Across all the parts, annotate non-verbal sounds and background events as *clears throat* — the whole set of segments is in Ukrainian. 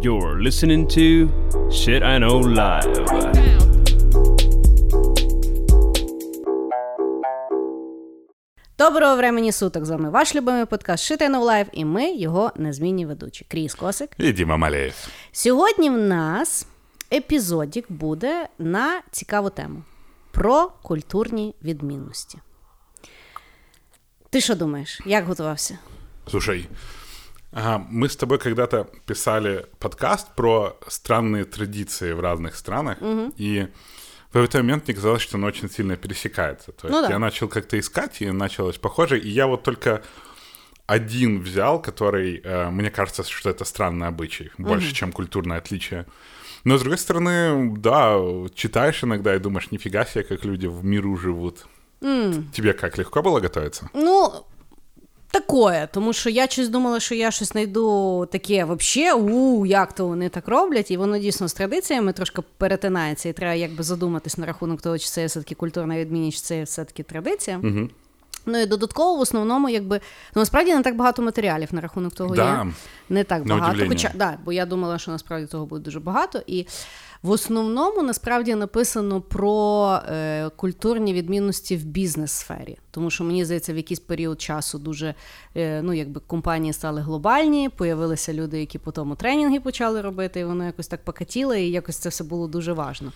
You're listening to Shit I Know Live. Доброго времені суток! З вами ваш любимий подкаст Shit I Know Live і ми його незмінні ведучі. Кріс Косик. І Діма Малеєв. Сьогодні в нас епізодік буде на цікаву тему про культурні відмінності. Ти що думаєш? Як готувався? Слушай, ага, мы с тобой когда-то писали подкаст про странные традиции в разных странах, и в этот момент мне казалось, что оно очень сильно пересекается. То есть Ну да. я начал как-то искать, и началось похоже, и я вот только один взял, который, э, мне кажется, что это странный обычай, больше, чем культурное отличие. Но, с другой стороны, да, читаешь иногда и думаешь, нифига себе, как люди в миру живут. Тебе как, легко было готовиться? Ну, такое, тому що я щось думала, що я щось знайду таке вообще, у як то вони так роблять, і воно дійсно з традиціями трошки перетинається, і треба якби задуматись на рахунок того, чи це все-таки культурна відмінність, чи це все-таки традиція. Угу. Ну і додатково в основному, якби ну насправді не так багато матеріалів на рахунок того Да. є. Не так багато. Хоча да, бо я думала, що насправді того буде дуже багато. І в основному насправді написано про е, культурні відмінності в бізнес-сфері. Тому що мені здається, в якийсь період часу дуже е, ну, якби компанії стали глобальні, появилися люди, які по тому тренінги почали робити, і воно якось так покатіло, і якось це все було дуже важно.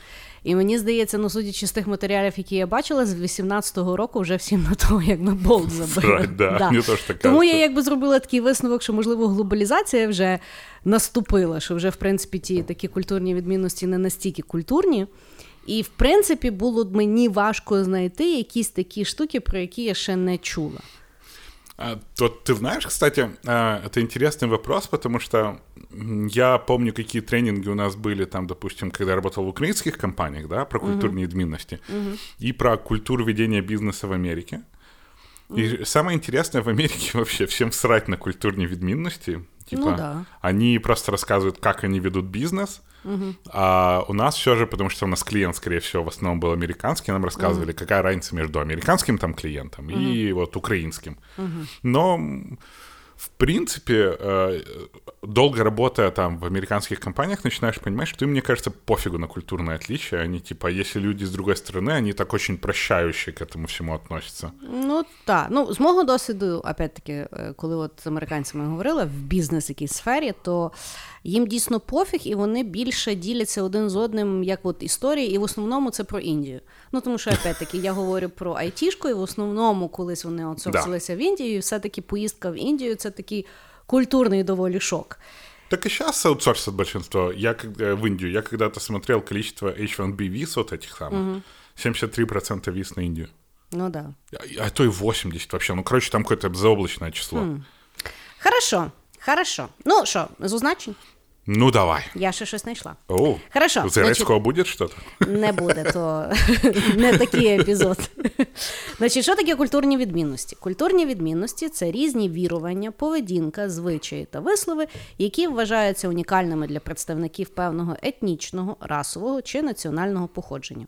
І мені здається, ну судячи з тих матеріалів, які я бачила, з 18-го року вже всім на того якби болт забили. *laughs* Да, мені теж так Тому я якби зробила такий висновок, що можливо глобалізація вже наступила, що вже в принципі ті такі культурні відмінності не настільки культурні. І в принципі було б мені важко знайти якісь такі штуки, про які я ще не чула. А, Вот ты знаешь, кстати, а, это интересный вопрос, потому что м, я помню, какие тренинги у нас были там, допустим, когда я работал в украинских компаниях, да, про культурные відмінності, и про культуру ведения бизнеса в Америке. И самое интересное в Америке *laughs* вообще всем срать на культурные відмінності. Типа, Ну да. они просто рассказывают, как они ведут бизнес, а у нас все же, потому что у нас клиент, скорее всего, в основном был американский, нам рассказывали, какая разница между американским там клиентом и вот украинским. Но, м, в принципе, э, долго работая там в американских компаниях, начинаешь понимать, что им, мне кажется, пофигу на культурные отличия. Они, типа, если люди с другой стороны, они так очень прощающе к этому всему относятся. Ну так, ну з мого досвіду, опять-таки, е, коли от з американцями говорила в бізнес якійсь сфері, то їм дійсно пофіг, і вони більше діляться один з одним, як от історії, і в основному це про Індію. Ну тому що опять-таки я говорю про айтішку, і в основному колись вони отсорсилися в Індію, і все-таки поїздка в Індію це такий культурний доволі шок. Так и сейчас аутсорсят большинство. Я как- э, в Индию, я когда-то смотрел количество H1B виз вот этих самых. 73% виз на Индию. Ну да. А, а то и 80 вообще. Ну, короче, там какое-то заоблачное число. Хорошо, хорошо. Ну що, з означень? Ну, давай. Я ще щось знайшла. О, Хорошо, У Зеленского будет что-то? *laughs* Не буде, то *laughs* не такий епізод. *laughs* Значить, що таке культурні відмінності? Культурні відмінності це різні вірування, поведінка, звичаї та вислови, які вважаються унікальними для представників певного етнічного, расового чи національного походження.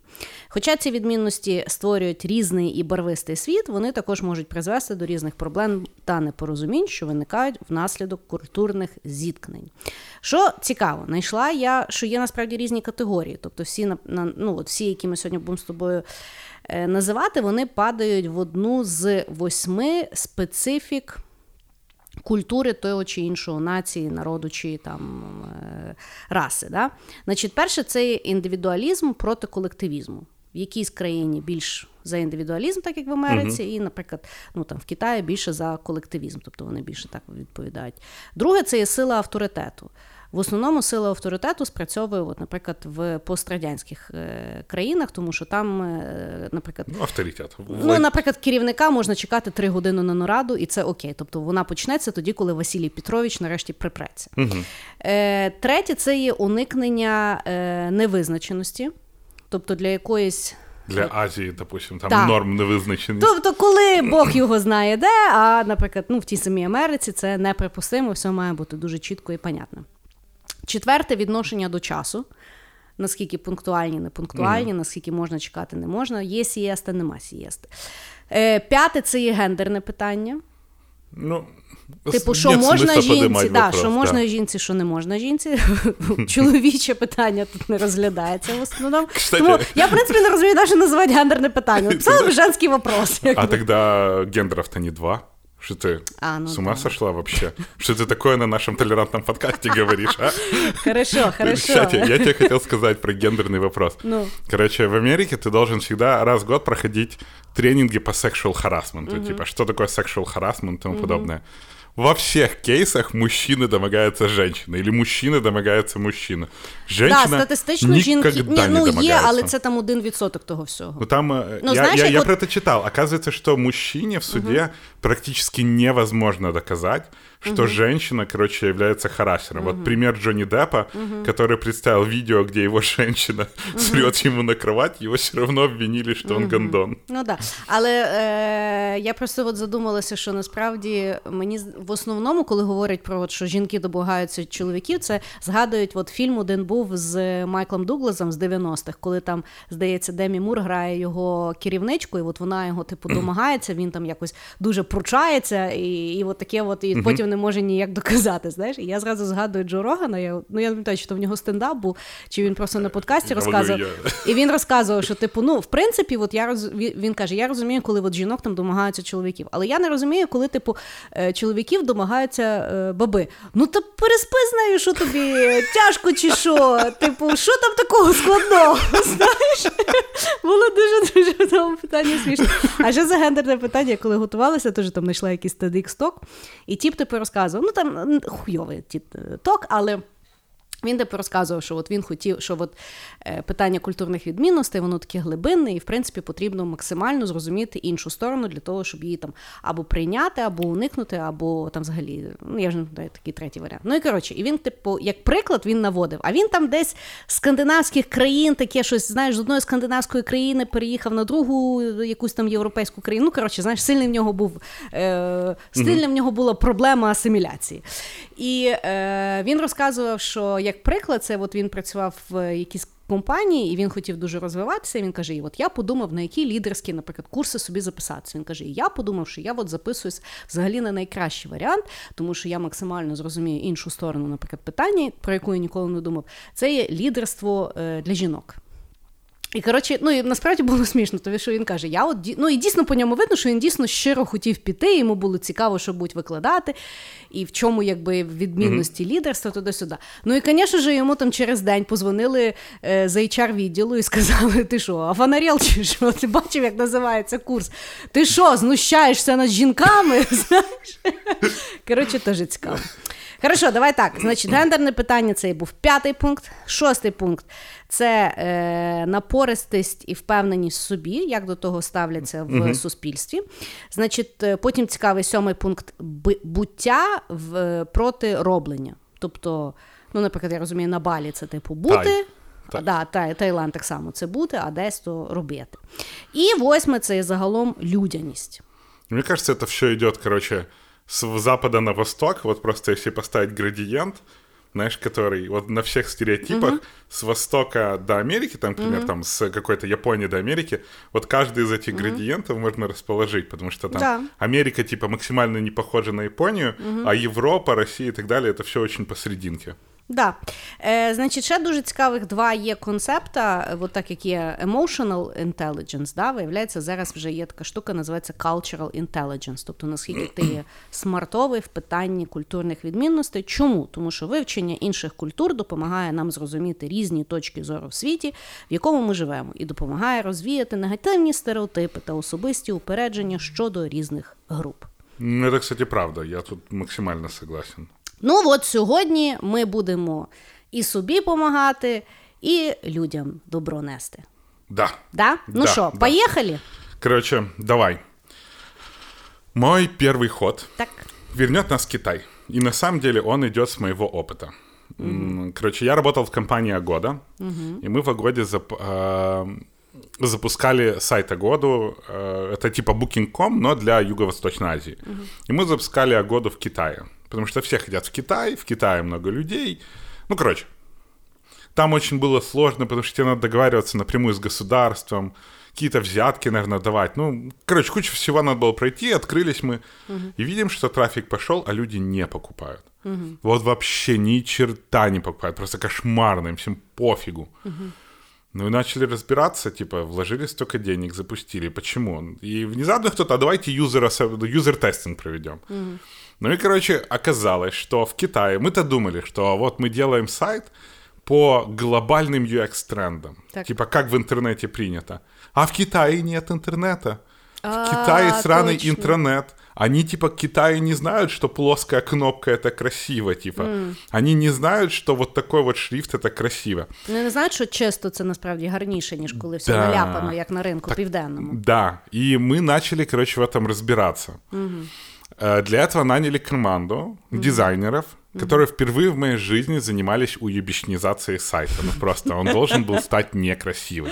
Хоча ці відмінності створюють різний і барвистий світ, вони також можуть призвести до різних проблем та непорозумінь, що виникають внаслідок культурних зіткнень. Що цікаво, знайшла я, що є насправді різні категорії. Тобто, всі на, на- ну, от всі, які ми сьогодні будемо з тобою е, називати, вони падають в одну з восьми специфік культури того чи іншого нації, народу чи там е, раси. Да? Значить, перше, це індивідуалізм проти колективізму. В якійсь країні більш за індивідуалізм, так як в Америці, і, наприклад, ну там в Китаї більше за колективізм, тобто вони більше так відповідають. Друге, це є сила авторитету. В основному сила авторитету спрацьовує, от, наприклад, в пострадянських е, країнах, тому що там, е, наприклад, Ну, авторитет. Ну, наприклад, керівника можна чекати три години на нараду, і це окей. Тобто вона почнеться тоді, коли Василій Петрович нарешті припреться. Е, третє це є уникнення е, невизначеності. Тобто для якоїсь. Для Азії, допустим, там Так. норм невизначеність. Тобто, коли *clears throat* Бог його знає де, а, наприклад, ну, в тій самій Америці це неприпустимо, все має бути дуже чітко і понятно. Четверте відношення до часу. Наскільки пунктуальні, не пунктуальні, наскільки можна чекати, не можна. Є сієста, нема сієсти. Е, п'яте це є гендерне питання. Ну, Типу, що можна жінці, да, вопрос, що можна жінці, що не можна жінці. *laughs* Чоловіче питання тут не розглядається в основному. Тому я, в принципі, не розумію, навіть називати гендерне питання. *laughs* Це женський вопрос. А тогда гендеров-то не два. Что ты А, ну с ума да. сошла вообще? Что ты такое на нашем толерантном подкасте говоришь, а? Хорошо, хорошо. Кстати, я тебе хотел сказать про гендерный вопрос. Ну. Короче, в Америке ты должен всегда раз в год проходить тренинги по sexual harassment. Типа, что такое sexual harassment и тому подобное. Во всех кейсах мужчины домогаются женщины, или мужчина домогается мужчина. Да, Женщина статистично никогда жінки. не Ні, ну є, домогается. але це там один відсоток того всього. Ну там, э, Ну, я, знаешь, я, як я от- про это читал. Оказывается, что мужчине в суде практически невозможно доказать, что женщина, короче, является харастером. Вот пример Джонни Деппа, который представил видео, где его *laughs* женщина срет ему на кровать, его все равно обвинили, что он гондон. Ну да. Але е, я просто от задумалася, що насправді мені в основному, коли говорять про от, що жінки домагаються чоловіків, це згадують от фільм один був з Майклом Дугласом з 90-х, коли там, здається, Демі Мур грає його керівничку, і от вона його типу *clears throat* домагається, він там якось дуже пручається, і, і от таке, от, і потім не може ніяк доказати. Знаєш, і я зразу згадую Джо Рогана. Я, ну я не пам'ятаю, чи то в нього стендап був, чи він просто на подкасті розказував. І він розказував, що типу, ну в принципі, от я роз... він каже: я розумію, коли от жінок там домагаються чоловіків, але я не розумію, коли типу е, чоловіків домагаються е, баби. Ну та переспи з нею, що тобі тяжко чи що? Типу, що там такого складного? *laughs* Знаєш? Було дуже дуже в тому питанні смішно. А ще за гендерне питання, коли готувалася, теж там знайшла якийсь TEDx ток, і тіп типу розказував. Ну там хуйовий ті- ток, але. Він типу розказував, що от він хотів, що от, е, питання культурних відмінностей, воно таке глибинне, і в принципі потрібно максимально зрозуміти іншу сторону для того, щоб її там або прийняти, або уникнути, або там взагалі, ну я вже не знаю, такий третій варіант. Ну і коротше, і він, типу, як приклад, він наводив. А він там десь з скандинавських країн, таке щось, знаєш, з одної скандинавської країни переїхав на другу якусь там європейську країну. Ну, коротше, знаєш, сильний в нього був е, сильна в нього була проблема асиміляції. І е, він розказував, що як приклад, це от він працював в якійсь компанії, і він хотів дуже розвиватися. Він каже: і от я подумав, на які лідерські, наприклад, курси собі записатися. Він каже: і я подумав, що я от записуюсь взагалі на найкращий варіант, тому що я максимально зрозумію іншу сторону, наприклад, питання, про яку я ніколи не думав. Це є лідерство е, для жінок. І коротше, ну і насправді було смішно, тому що він каже: я от ді- ну і дійсно по ньому видно, що він дійсно щиро хотів піти. Йому було цікаво, що будуть викладати, і в чому якби відмінності лідерства туди-сюди. Ну і, звісно ж, йому там через день позвонили е, з HR відділу і сказали: ти що, афанарел чи що? Ти бачив, як називається курс? Ти що, знущаєшся над жінками? *laughs* Знаєш? Коротше, теж цікаво. Хорошо, давай так. Значить, гендерне питання це був п'ятий пункт. Шостий пункт це е, напористість і впевненість в собі, як до того ставляться в суспільстві. Значить, е, потім цікавий сьомий пункт буття в, е, проти роблення. Тобто, ну, наприклад, я розумію, на балі це типу бути. Так. Да, Тай, Таїланд так само це бути, а десь то робити. І восьме це загалом людяність. Мне кажется, это все идет, короче, с запада на восток. Вот просто если поставить градиент, знаешь, который вот на всех стереотипах с востока до Америки, там, например, там с какой-то Японии до Америки, вот каждый из этих градиентов можно расположить, потому что там Да. Америка типа максимально не похожа на Японию, а Европа, Россия и так далее, это все очень посерединке. Да. Е, значить, ще дуже цікавих два є концепта, от так як є emotional intelligence, да, виявляється, зараз вже є така штука, називається cultural intelligence, тобто наскільки ти є смартовий в питанні культурних відмінностей. Чому? Тому що вивчення інших культур допомагає нам зрозуміти різні точки зору в світі, в якому ми живемо, і допомагає розвіяти негативні стереотипи та особисті упередження щодо різних груп. Ну, это, кстати, правда, я тут максимально согласен. Ну от сьогодні ми будемо і собі допомагати, і людям добро нести. Да. Да? Ну Да, що, да. поїхали? Короче, давай. Мой первый ход Так. вернет нас в Китай. И на самом деле он идет с моего опыта. М, Короче, я работал в компании Агода, и мы в Агоде зап- а, запускали сайт Агоду. э, Это типа Booking.com, но для Юго-Восточной Азии. И мы запускали Агоду в Китае. Потому что все хотят в Китай, в Китае много людей. Ну, короче, там очень было сложно, потому что тебе надо договариваться напрямую с государством, какие-то взятки, наверное, давать. Ну, короче, куча всего надо было пройти, открылись мы, и видим, что трафик пошел, а люди не покупают. Вот вообще ни черта не покупают, просто кошмарно, им всем пофигу. Ну и начали разбираться, типа, вложили столько денег, запустили. Почему? И внезапно кто-то, а давайте юзер-тестинг проведем. Ну и, короче, оказалось, что в Китае мы-то думали, что вот мы делаем сайт по глобальным UX-трендам. Так. Типа, как в интернете принято. А в Китае нет интернета. В А, Китае сраный точно. интернет. Они, типа, Китае не знают, что плоская кнопка — это красиво, типа. Они не знают, что вот такой вот шрифт — это красиво. Вони не знають, що чисто це насправді гарніше, ніж коли все Да. наляпано, як на ринку південному. Да, и мы начали, короче, в этом разбираться. Э, Для этого наняли команду дизайнеров, которые впервые в моей жизни занимались уебищнизацией сайта. Ну просто он должен был стать некрасивым.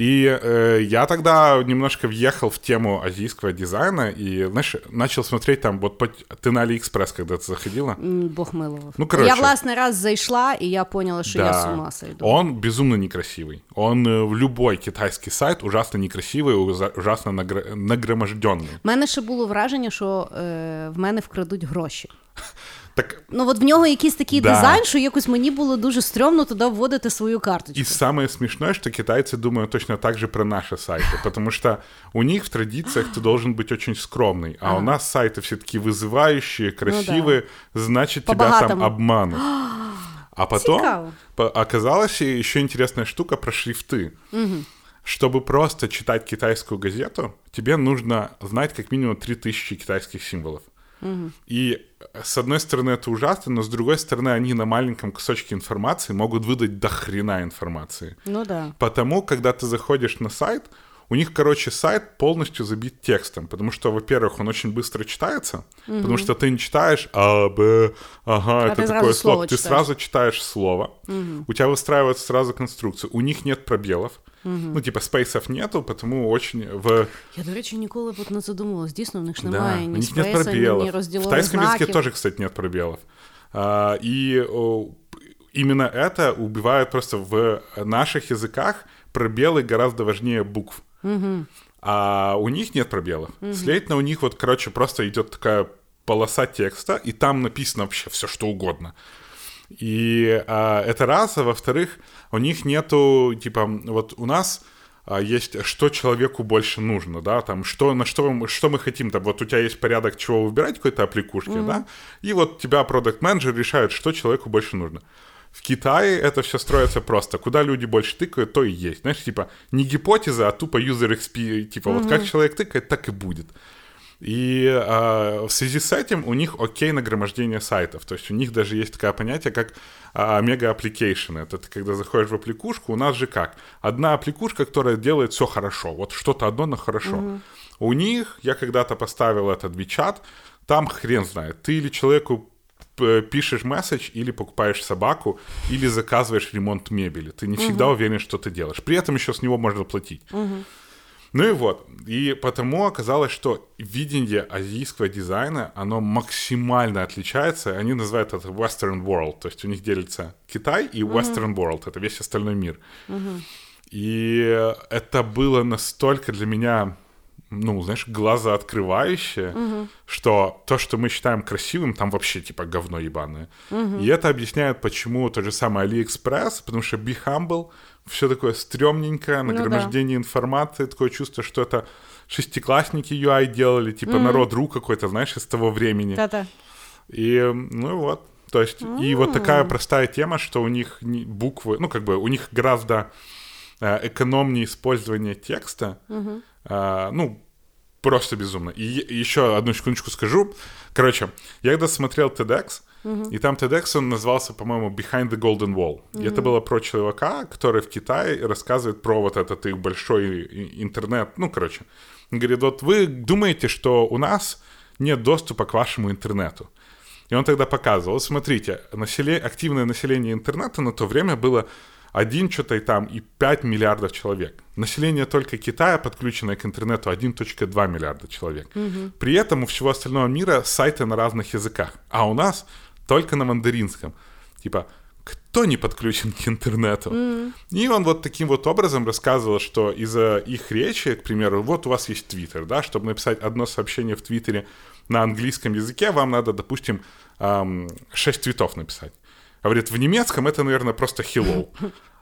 И э, я тогда немножко въехал в тему азийского дизайна и, знаешь, начал смотреть там, вот по- ты на Алиэкспресс когда-то заходила? М, Бог милував. Ну, коротше. Я, власне, раз зайшла, і я поняла, що я Да. з ума сойду. Он безумно некрасивый. Он э, в любой китайский сайт ужасно некрасивый, ужа- ужасно нагр- нагроможденный. У мене ще було враження, що е, в мене вкрадуть гроші. *laughs* Так Ну, от в нього якийсь такий Да. дизайн, що якось мені було дуже стрьомно туди вводити свою карточку. И самое смешное, что китайцы думают точно так же про наши сайты, потому что у них в традициях ты должен быть очень скромный, а у нас сайты все-таки вызывающие, красивые, значит тебя там По-богатому. обманут. А *gasps* потом оказалась еще интересная штука про шрифты. Чтобы просто читать китайскую газету, тебе нужно знать как минимум 3000 китайских символов. И э, с одной стороны это ужасно, но с другой стороны они на маленьком кусочке информации могут выдать до хрена информации. Ну да. Потому, когда ты заходишь на сайт, у них, короче, сайт полностью забит текстом, потому что, во-первых, он очень быстро читается, потому что ты не читаешь А, Б, ага, это ты сразу такое слово слово, ты читаешь. сразу читаешь слово, у тебя выстраивается сразу конструкция, у них нет пробелов, ну, типа, спейсов нету, потому очень в... Я, до речі, ніколи б от не задумувалась. Дійсно, в них ж Да, немає у ні них нет спейса, ні, пробелов. ні В розділових тайском языке знаків. тоже, кстати, нет пробелов. А, и о, п- именно это убивает просто в наших языках пробелы гораздо важнее букв. А у них нет пробелов. Следовательно, у них вот, короче, просто идет такая полоса текста, и там написано вообще все, что угодно. И а, это раз, а во-вторых, у них нету, типа, вот у нас а, есть, что человеку больше нужно, да, там, что, на что, мы- что мы хотим, там, вот у тебя есть порядок, чего выбирать какой-то аппликушке, да, и вот тебя продукт менеджер решает, что человеку больше нужно. В Китае это все строится просто. Куда люди больше тыкают, то и есть. Знаешь, типа, не гипотеза, а тупо user XP, типа, вот как человек тыкает, так и будет. И а, в связи с этим у них окей нагромождение сайтов. То есть у них даже есть такое понятие, как а, мега-application. Это ты когда заходишь в аппликушку, у нас же как? Одна аппликушка, которая делает все хорошо. Вот что-то одно, но хорошо. У них, я когда-то поставил этот WeChat, там хрен знает. Ты или человеку пишешь месседж, или покупаешь собаку, или заказываешь ремонт мебели. Ты не всегда уверен, что ты делаешь. При этом еще с него можно платить. Ну и вот. И потому оказалось, что видение азийского дизайна, оно максимально отличается. Они называют это Western World. То есть у них делится Китай и Western World. Это весь остальной мир. И это было настолько для меня, ну, знаешь, глазооткрывающее, что то, что мы считаем красивым, там вообще типа говно ебаное. И это объясняет, почему тот же самый AliExpress, потому что Be Humble, все такое стрёмненькое, Ну да. нагромождение информации, такое чувство, что это шестиклассники UI делали, типа народ ру какой-то, знаешь, из того времени. Та-та. И, ну вот, то есть, и вот такая простая тема, что у них буквы, ну, как бы, у них гораздо э, экономнее использование текста, А, ну, просто безумно. И еще одну секундочку скажу. Короче, я когда смотрел TEDx, и там TEDx, он назывался, по-моему, Behind the Golden Wall. И это было про чувака, который в Китае рассказывает про вот этот их большой интернет. Ну, короче, он говорит, вот вы думаете, что у нас нет доступа к вашему интернету. И он тогда показывал, смотрите, населе- активное население интернета на то время было 1 что-то и там и 5 миллиардов человек. Население только Китая, подключенное к интернету, 1.2 миллиарда человек. При этом у всего остального мира сайты на разных языках. А у нас только на мандаринском. Типа, кто не подключен к интернету. Mm. И он вот таким вот образом рассказывал, что из-за их речи, к примеру, вот у вас есть Твиттер, да, чтобы написать одно сообщение в Твиттере на английском языке, вам надо, допустим, эм, 6 твитов написать. Говорит, в немецком это, наверное, просто hello.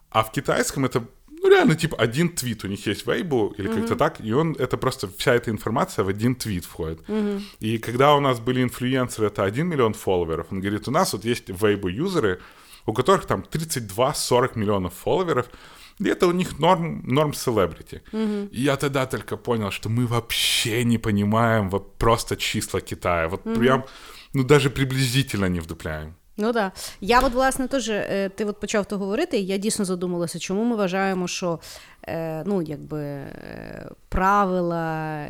А в китайском это ну, реально, типа, один твит у них есть в Weibo, или mm-hmm. как-то так, и он, это просто вся эта информация в один твит входит. Mm-hmm. И когда у нас были инфлюенсеры, это 1 миллион фолловеров, он говорит, у нас вот есть Weibo юзеры, у которых там 32-40 миллионов фолловеров, и это у них норм, норм селебрити. Mm-hmm. И я тогда только понял, что мы вообще не понимаем вот просто числа Китая. Вот mm-hmm. прям, ну даже приблизительно не вдупляем. Ну так. Я от, власне, теж, е, ти от почав то говорити, і я дійсно задумалася, чому ми вважаємо, що е, ну, якби, е, правила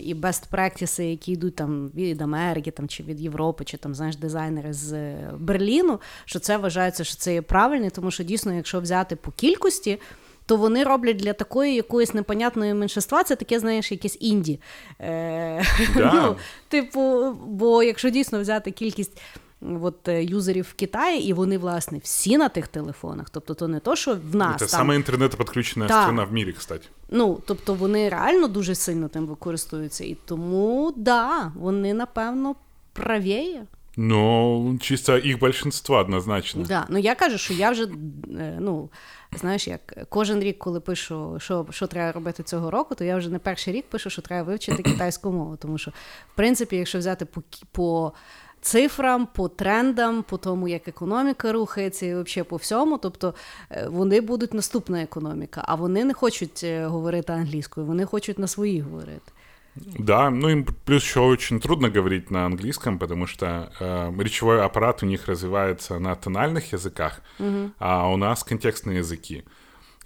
і best practices, які йдуть там від Америки там, чи від Європи, чи там, знаєш, дизайнери з Берліну, що це вважається, що це є правильне, тому що дійсно, якщо взяти по кількості. То вони роблять для такої якоїсь непонятної меншинства, це таке, знаєш, якесь інді. Е, *laughs* да. ну, Типу, бо якщо дійсно взяти кількість от, е, юзерів в Китаї, і вони, власне, всі на тих телефонах. Тобто, то не то, що в нас. Це там... саме інтернету підключена Та. страна в мірі, кстати. Ну, тобто вони реально дуже сильно тим використовуються. І тому, да, вони, напевно, правіє. Ну, чисто їх більшинство однозначно. Да. Ну я кажу, що я вже е, ну, знаєш, як кожен рік, коли пишу, що що треба робити цього року, то я вже не перший рік пишу, що треба вивчити *clears throat* китайську мову. Тому що, в принципі, якщо взяти по по цифрам, по трендам, по тому, як економіка рухається, і взагалі по всьому. Тобто е, вони будуть наступна економіка, а вони не хочуть е, говорити англійською, вони хочуть на своїй говорити. Да, ну им плюс еще очень трудно говорить на английском, потому что э, речевой аппарат у них развивается на тональных языках, угу. а у нас контекстные языки.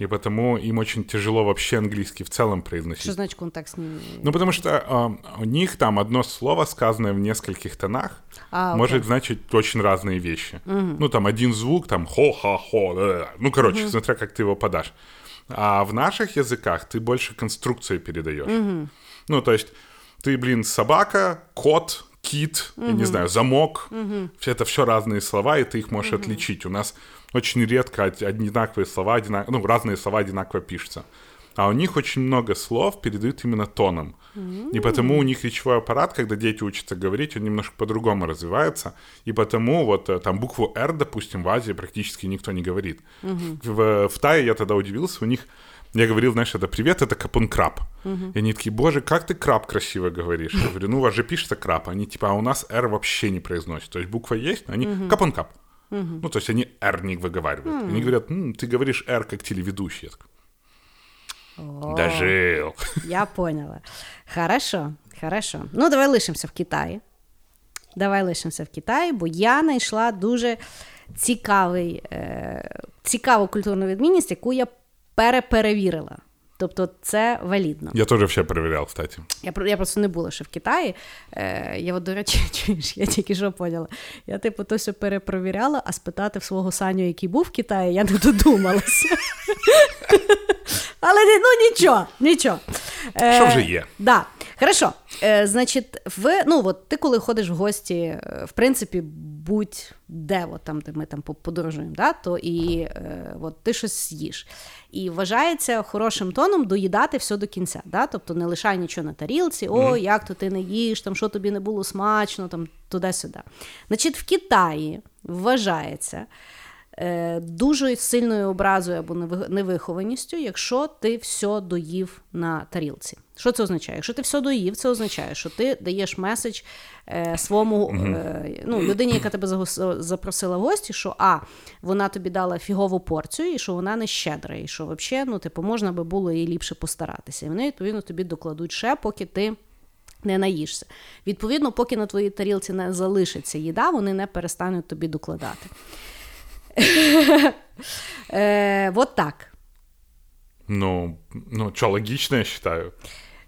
И потому им очень тяжело вообще английский в целом произносить. Что значит контекстный? Ну, потому что э, у них там одно слово, сказанное в нескольких тонах, а, может значить очень разные вещи. Угу. Ну, там один звук, там хо-ха-хо, ну, короче, угу. смотря как ты его подашь. А в наших языках ты больше конструкции передаешь. Угу. Ну, то есть ты, блин, собака, кот, кит, угу. я не знаю, замок. Угу. Это все разные слова, и ты их можешь угу. отличить. У нас очень редко одинаковые слова, одинак... ну, разные слова одинаково пишутся. А у них очень много слов передают именно тоном. Mm-hmm. И потому у них речевой аппарат, когда дети учатся говорить, он немножко по-другому развивается. И потому вот э, там букву «Р», допустим, в Азии практически никто не говорит. Mm-hmm. В, в Тае я тогда удивился, у них я говорил, знаешь, это привет, это капун краб. Uh-huh. И они такие, боже, как ты краб красиво говоришь. Я говорю, ну у вас же пишется краб. Они типа, а у нас R вообще не произносят. То есть буква есть, но они uh-huh. капун краб. Угу. Ну, то есть они R не выговаривают. Угу. Они говорят, М, ты говоришь R как телеведущий. Дожил. Я поняла. Хорошо, хорошо. Ну, давай лишимося в Китаї. Давай лишимося в Китаї, бо я знайшла дуже цікавий, е, цікаву культурну відмінність, яку я переперевірила. Тобто це валідно. Я теж ще перевіряв, кстати. Я я просто не була ще в Китаї. Е, Я, от, до речі, *laughs* чуєш, я тільки що поняла. Я, типу, то все перепровіряла, а спитати в свого Саню, який був в Китаї, я не *laughs* додумалася. *laughs* Але ну нічого, нічого. Е, Що вже є? Да. Хорошо. Е, Значить, в, ну, от ти коли ходиш в гості, е, в принципі, будь-де, от там, де ми там подорожуємо, да, то і е, от, ти щось їш. І вважається хорошим тоном доїдати все до кінця. Да? Тобто не лишай нічого на тарілці, о, mm-hmm. як то ти не їш, там, що тобі не було смачно, там, туди-сюди. Значить, в Китаї вважається. Е, дуже сильною образою або невихованістю, якщо ти все доїв на тарілці. Що це означає? Якщо ти все доїв, це означає, що ти даєш меседж е, своєму е, ну, людині, яка тебе запросила в гості, що а, вона тобі дала фігову порцію, і що вона не щедра, і що взагалі ну, типу, можна би було їй ліпше постаратися. І вони, відповідно, тобі докладуть ще, поки ти. Не наїшся. Відповідно, поки на твоїй тарілці не залишиться їда, вони не перестануть тобі докладати. Е, *laughs* вот так. Ну, ну, що логічно, я вважаю.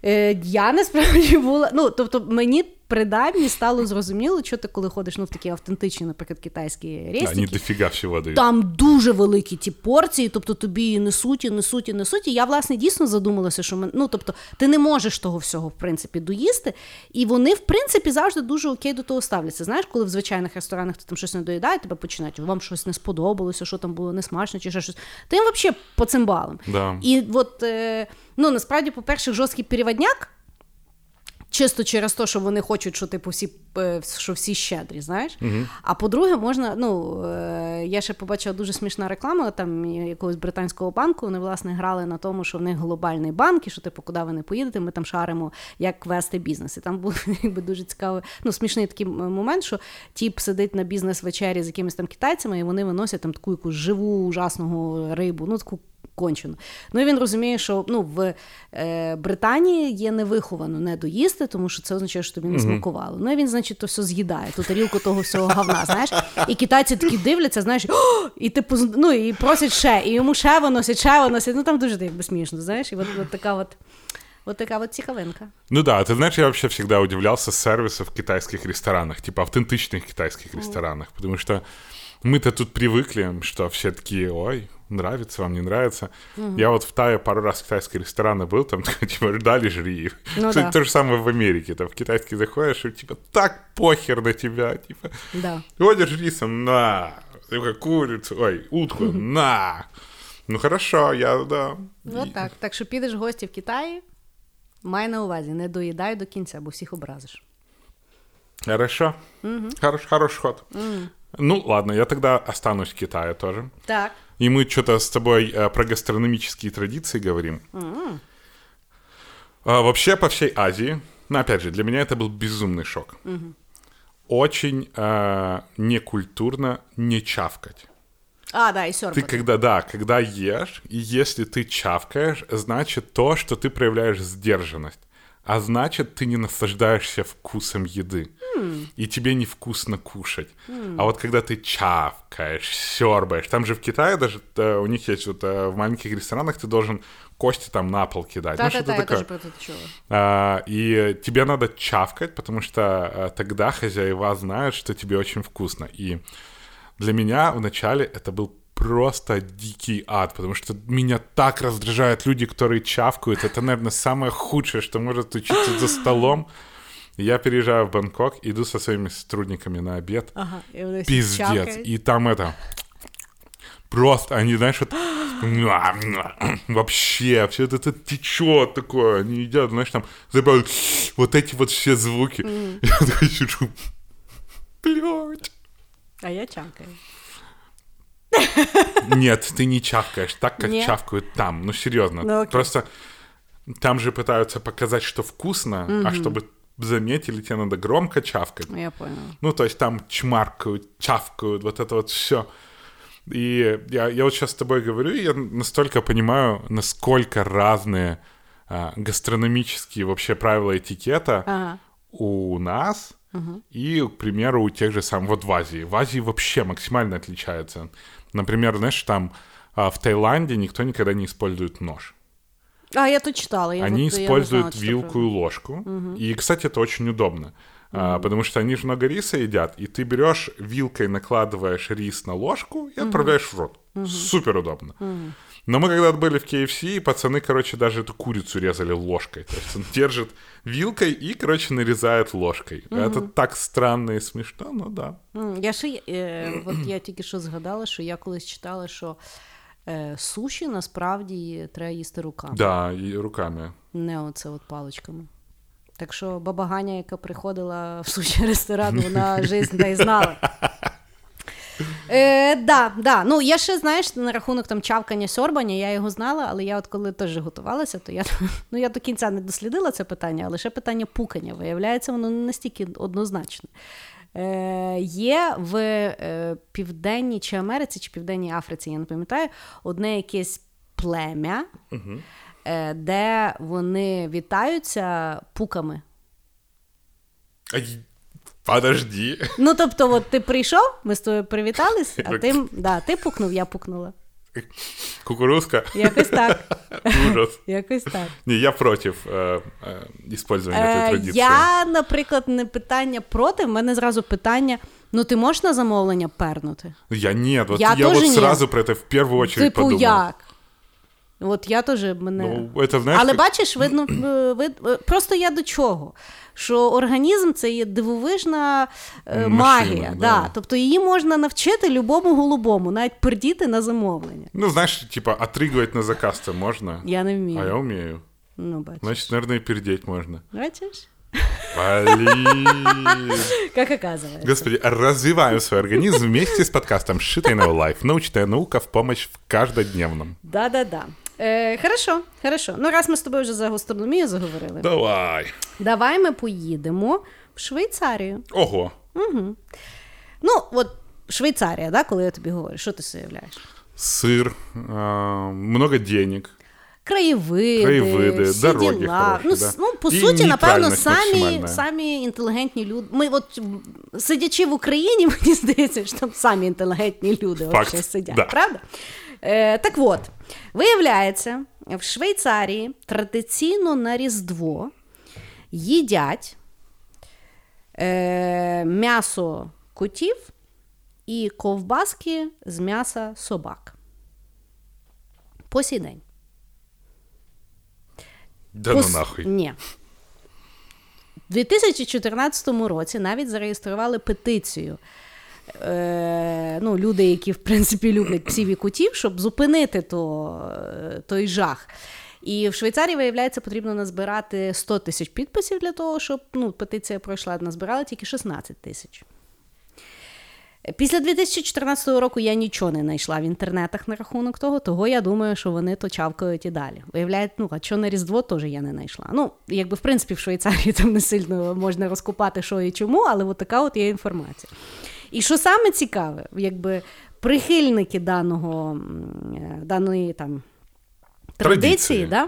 Е, я насправді була. Ну, тобто, мені принаймні стало зрозуміло, що ти коли ходиш ну, в такі автентичні, наприклад, китайські рестики, дофига всего дают. там дуже великі ті порції, тобто тобі і несуть, і несуть, і несуть. І я, власне, дійсно задумалася, що ми, ну, тобто, ти не можеш того всього, в принципі, доїсти. І вони, в принципі, завжди дуже окей до того ставляться. Знаєш, коли в звичайних ресторанах ти там щось не доїдає, тебе починають, вам щось не сподобалося, що там було несмачно, чи ще щось. Ти їм взагалі по цимбалам. Да. І от, е, ну, насправді, по-перше, жорсткий переводняк. Чисто через те, що вони хочуть, що типу всі що всі щедрі, знаєш. А по-друге, можна. Ну е, я ще побачила дуже смішна реклама там якогось британського банку. Вони власне грали на тому, що в них глобальний банк, і що типу, куди ви не поїдете, ми там шаримо, як вести бізнес. І там був *laughs* якби дуже цікавий, ну смішний такий момент, що тіп сидить на бізнес-вечері з якимись там китайцями, і вони виносять там таку якусь живу ужасного рибу, ну таку кончено. Ну і він розуміє, що ну, в е, Британії є невиховано не доїсти, тому що це означає, що тобі не смакувало. Ну і він, значить, то все з'їдає, ту тарілку того всього говна, знаєш. І китайці такі дивляться, знаєш, «О!» і типу, з- ну, і просять ще, і йому ще виносять, ще виносять. Ну там дуже якби смішно, знаєш, і от, от така от. Вот така вот цікавинка. Ну да, ты знаешь, я вообще всегда удивлялся сервису в китайских ресторанах, типа автентичных китайских ресторанах, потому что мы-то тут привыкли, что все такие, ой, нравится вам, не нравится. Я вот в Тае пару раз в китайские рестораны был, там типа *laughs* ждали, жри. Ну Кстати, да. то же самое в Америке, там в китайский заходишь, и типа так похер на тебя, типа, Да. ходишь рисом, на, Такая курицу, ой, утку, на. Ну хорошо, я, да. Ну так. Так що підеш в гості в Китаї, май на увазі, не доїдай до кінця, бо всіх образиш. Хорошо. Хорош, хороший ход. Ну, ладно, я тогда останусь в Китае тоже. Так. И мы что-то с тобой э, про гастрономические традиции говорим. А, вообще по всей Азии, но опять же, для меня это был безумный шок. Очень э, некультурно не чавкать. А, да, і Ты сьорбати. когда, да, когда ешь, и если ты чавкаешь, значит то, что ты проявляешь сдержанность. А значит, ты не наслаждаешься вкусом еды. И тебе невкусно кушать. А вот когда ты чавкаешь, сербаешь, там же в Китае даже э, у них есть вот э, в маленьких ресторанах ты должен кости там на пол кидать. Ну, Та-та-та, что-то я такое. теж про це чула. А, и тебе надо чавкать, потому что а, тогда хозяева знают, что тебе очень вкусно. И для меня вначале это был просто дикий ад, потому что меня так раздражают люди, которые чавкают. Это, наверное, самое худшее, что может случиться за столом. И Я переезжаю в Бангкок, иду со своими сотрудниками на обед. Ага, всі Пиздец. чавкають. И там это... Просто они, знаешь, вот... Вообще, все это, течет такое. Они едят, знаешь, там забавляют вот эти вот все звуки. Я такой сижу. Блядь. А я чавкаю. Нет, ты не чавкаешь так, как Нет? чавкают там. Ну, серьезно. Ну, окей. Просто там же пытаются показать, что вкусно, а чтобы заметили, тебе надо громко чавкать. Я поняла. Ну, то есть там чмаркают, чавкают, вот это вот все. И я, я вот сейчас с тобой говорю, и я настолько понимаю, насколько разные а, гастрономические вообще правила этикета Ага. у нас и, к примеру, у тех же самых, вот в Азии. В Азии вообще максимально отличается. Например, знаешь, там а, в Таиланде никто никогда не использует нож. А, я тут читала. Я Они вот- я используют знала, что вилку и ложку. И, кстати, это очень удобно. А, потому что они же много риса едят, и ты берешь вилкой, накладываешь рис на ложку и отправляешь в рот. Супер удобно. Но мы когда были в KFC, и пацаны, короче, даже эту курицу резали ложкой. То есть он держит вилкой и, короче, нарезает ложкой. Это так странно и смешно, но да. М, Я ще, е, от я тільки що згадала, що я колись читала, що е, суші насправді треба їсти руками, Да, и руками. не оце от паличками. Так що баба Ганя, яка приходила в суші ресторан, вона жизнь *laughs* та й знала. Е, да, да. Ну, я ще, знаєш, на рахунок там чавкання, сьорбання, я його знала, але я от коли теж готувалася, то я, *laughs* ну, я до кінця не дослідила це питання, але ще питання пукання. Виявляється, воно не настільки однозначне. Е, є в е, Південній чи Америці, чи Південній Африці, я не пам'ятаю, одне якесь плем'я, е, де вони вітаються пуками. Ай, Подожди. Ну, тобто, от ти прийшов, ми з тобою привітались, а Так. ти, да, ти пукнув, я пукнула. Кукурузка. Якось так. *laughs* Ужас. Якось так. Не, я против э, э, использования этой Е, традиции. я, наприклад, не питання проти, в мене зразу питання: ну ти можеш на замовлення пернути? Я нет, вот Я я, вот тоже нет. сразу про это в первую очередь Типу, подумал. як? От я теж мене. Ну, это, знаешь, Але как- бачиш, видно, е, вид, е, просто я до чого? Що організм це є дивовижна е, Машина, магія. да. Да. Тобто її можна навчити любому голубому, навіть пердіти на замовлення. Ну, знаешь, типа, отрыгивать на заказ-то можно. Я не вмію. А я умею. Ну, бачиш. Значит, наверное, и пердеть можно. Бачиш? Блин. Як оказується. *laughs* Господи, развиваем свой организм вместе с подкастом «Шитый на лайф». Научная наука в помощь в каждодневном. Да-да-да. Е, хорошо, хорошо. Ну, раз ми з тобою вже за гастрономію заговорили, Давай. давай ми поїдемо в Швейцарію. Ого. Ну, от Швейцарія, да, коли я тобі говорю, що ти собі уявляєш? Сыр, а, много денег. Краєвиди, Краєвиди, всі дороги діла. хороші, ну, да. ну, по І суті, напевно, нейтральність самі, максимальна. самі інтелігентні люди. Ми, от сидячи в Україні, *laughs* мені здається, що там самі інтелігентні люди Факт, сидять, да. правда? Е, так от, виявляється, в Швейцарії традиційно на Різдво їдять е, м'ясо котів і ковбаски з м'яса собак. По сій день. Да Пос- ну нахуй. Ні. У 2014 році навіть зареєстрували петицію. Е, ну, люди, які в принципі люблять псів і котів, щоб зупинити то, е, той жах. І в Швейцарії, виявляється, потрібно назбирати 100 тисяч підписів для того, щоб ну, петиція пройшла. Назбирали тільки 16 тисяч. Після 2014 року я нічого не знайшла в інтернетах на рахунок того, того я думаю, що вони то чавкають і далі. Виявляють, ну, а що на Різдво теж я не знайшла. Ну, якби в принципі в Швейцарії *laughs* там не сильно можна розкопати, що і чому, але от така от є інформація. І що саме цікаве, якби прихильники даного, е, даної там. Традиції, Традиції. да?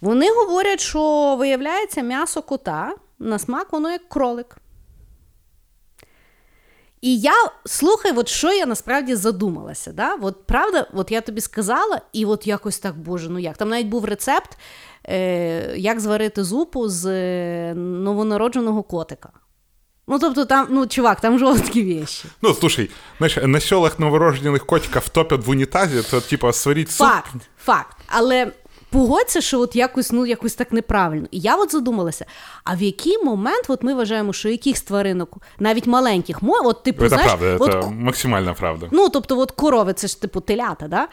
вони говорять, що виявляється м'ясо кота на смак, воно як кролик. І я слухай, от що я насправді задумалася. Да? От правда, от я тобі сказала, і от якось так, боже, ну як. Там навіть був рецепт, е, як зварити зупу з е, новонародженого котика. Ну, тобто, там, ну, чувак, там жорсткі вещі. Ну, слушай, знаешь, на селах новорожденных котиков топят в унитазе, то типа сварить суп. Факт, факт. Але погодься, що от якось, ну, якось так неправильно. І я от задумалася, а в який момент от ми вважаємо, що якихось тваринок, навіть маленьких, мо- от, типу, Это знаєш, правда, от, это максимально правда. ну, тобто, от корови, це ж типу телята, да?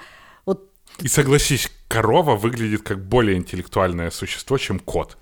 От И согласись, корова выглядит как более интеллектуальное существо, чем кот.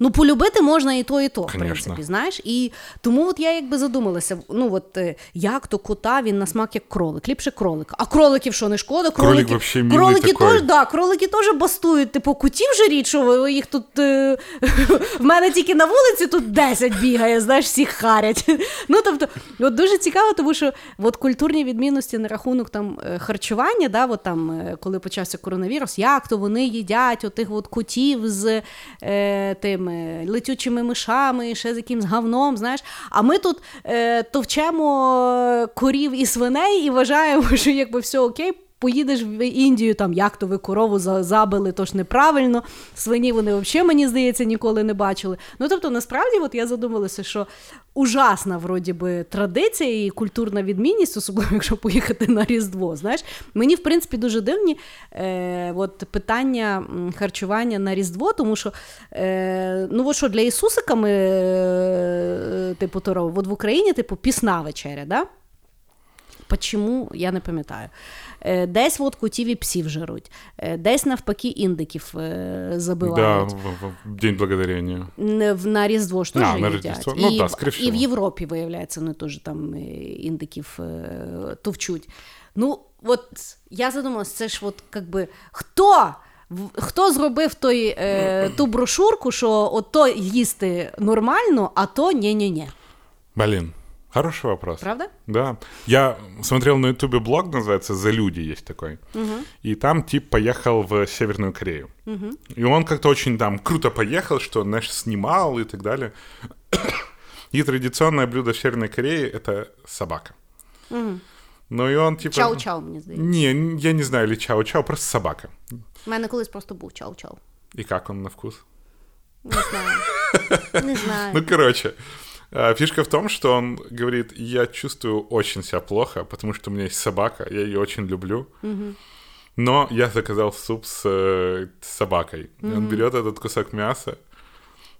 Ну, полюбити можна і то, і то, в принципі, знаєш. І тому от я якби задумалася: ну от е, як то кота він на смак як кролик, ліпше кролик. А кроликів що не шкода? Кролик Кролики, вообще кролики теж, да, кролики теж бастують. Типу, котів же річ, що їх тут е, *laughs* в мене тільки на вулиці тут 10 бігає, знаєш, всіх харять. *laughs* Ну тобто, от дуже цікаво, тому що от культурні відмінності на рахунок там е, харчування, да, от там, коли почався коронавірус, як то вони їдять отих от котів з е, тими летючими мишами, ще з якимсь говном, знаєш. А ми тут е, товчемо корів і свиней і вважаємо, *laughs* що якби все окей. Поїдеш в Індію, там як то ви корову за- забили, то ж неправильно. Свині вони взагалі, мені здається, ніколи не бачили. Ну тобто, насправді, от я задумалася, що ужасна вроді би традиція і культурна відмінність, особливо якщо поїхати на Різдво. Знаєш, мені в принципі дуже дивні е, от, питання харчування на Різдво, тому що е, ну от що для Ісусика ми, е, типу, то? От в Україні, типу, пісна вечеря, да? Почому, я не пам'ятаю. Е, Десь от котів і псів жаруть, е, десь навпаки індиків е, Да, забивають. в, в- в День в- На Різдво ж теж їдять. Ну, і, да, в- і в. Європі, виявляється, вони теж там індиків товчуть. Ну, от я задумалась, це ж от якби хто? Хто зробив той, е, ту брошурку, що ото їсти нормально, а то ні-ні-ні. Блин, хороший вопрос. Правда? Да. Я смотрел на ютубе блог, называется «За люди» есть такой. И там тип поехал в Северную Корею. И он как-то очень там круто поехал, что, знаешь, снимал и так далее. *coughs* И традиционное блюдо в Северной Корее — это собака. Ну и он типа... Чау-чау, мені здається. Не, я не знаю, или чау-чау, просто собака. У мене колись просто був чау-чау. И как он на вкус? Не знаю. *laughs* Не знаю. Ну, короче, фишка в том, что он говорит, я чувствую очень себя плохо, потому что у меня есть собака, я ее очень люблю. Но я заказал суп с, э, с собакой. И он берет этот кусок мяса,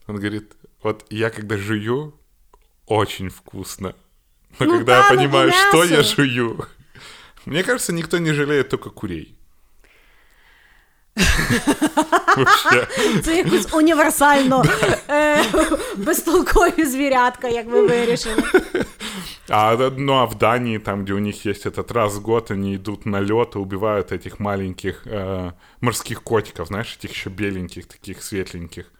он говорит, вот я когда жую, очень вкусно. Но Ну когда да, я понимаю, мясо. что я жую, *laughs* мне кажется, никто не жалеет только курей. Вообще. Це якось універсально е, безтолкові звірятка, як ви вирішили. А, да, ну а в Дании, там, где у них есть этот раз в год, они идут на лед и убивают этих маленьких э, морских котиков, знаешь, этих еще беленьких, таких светленьких.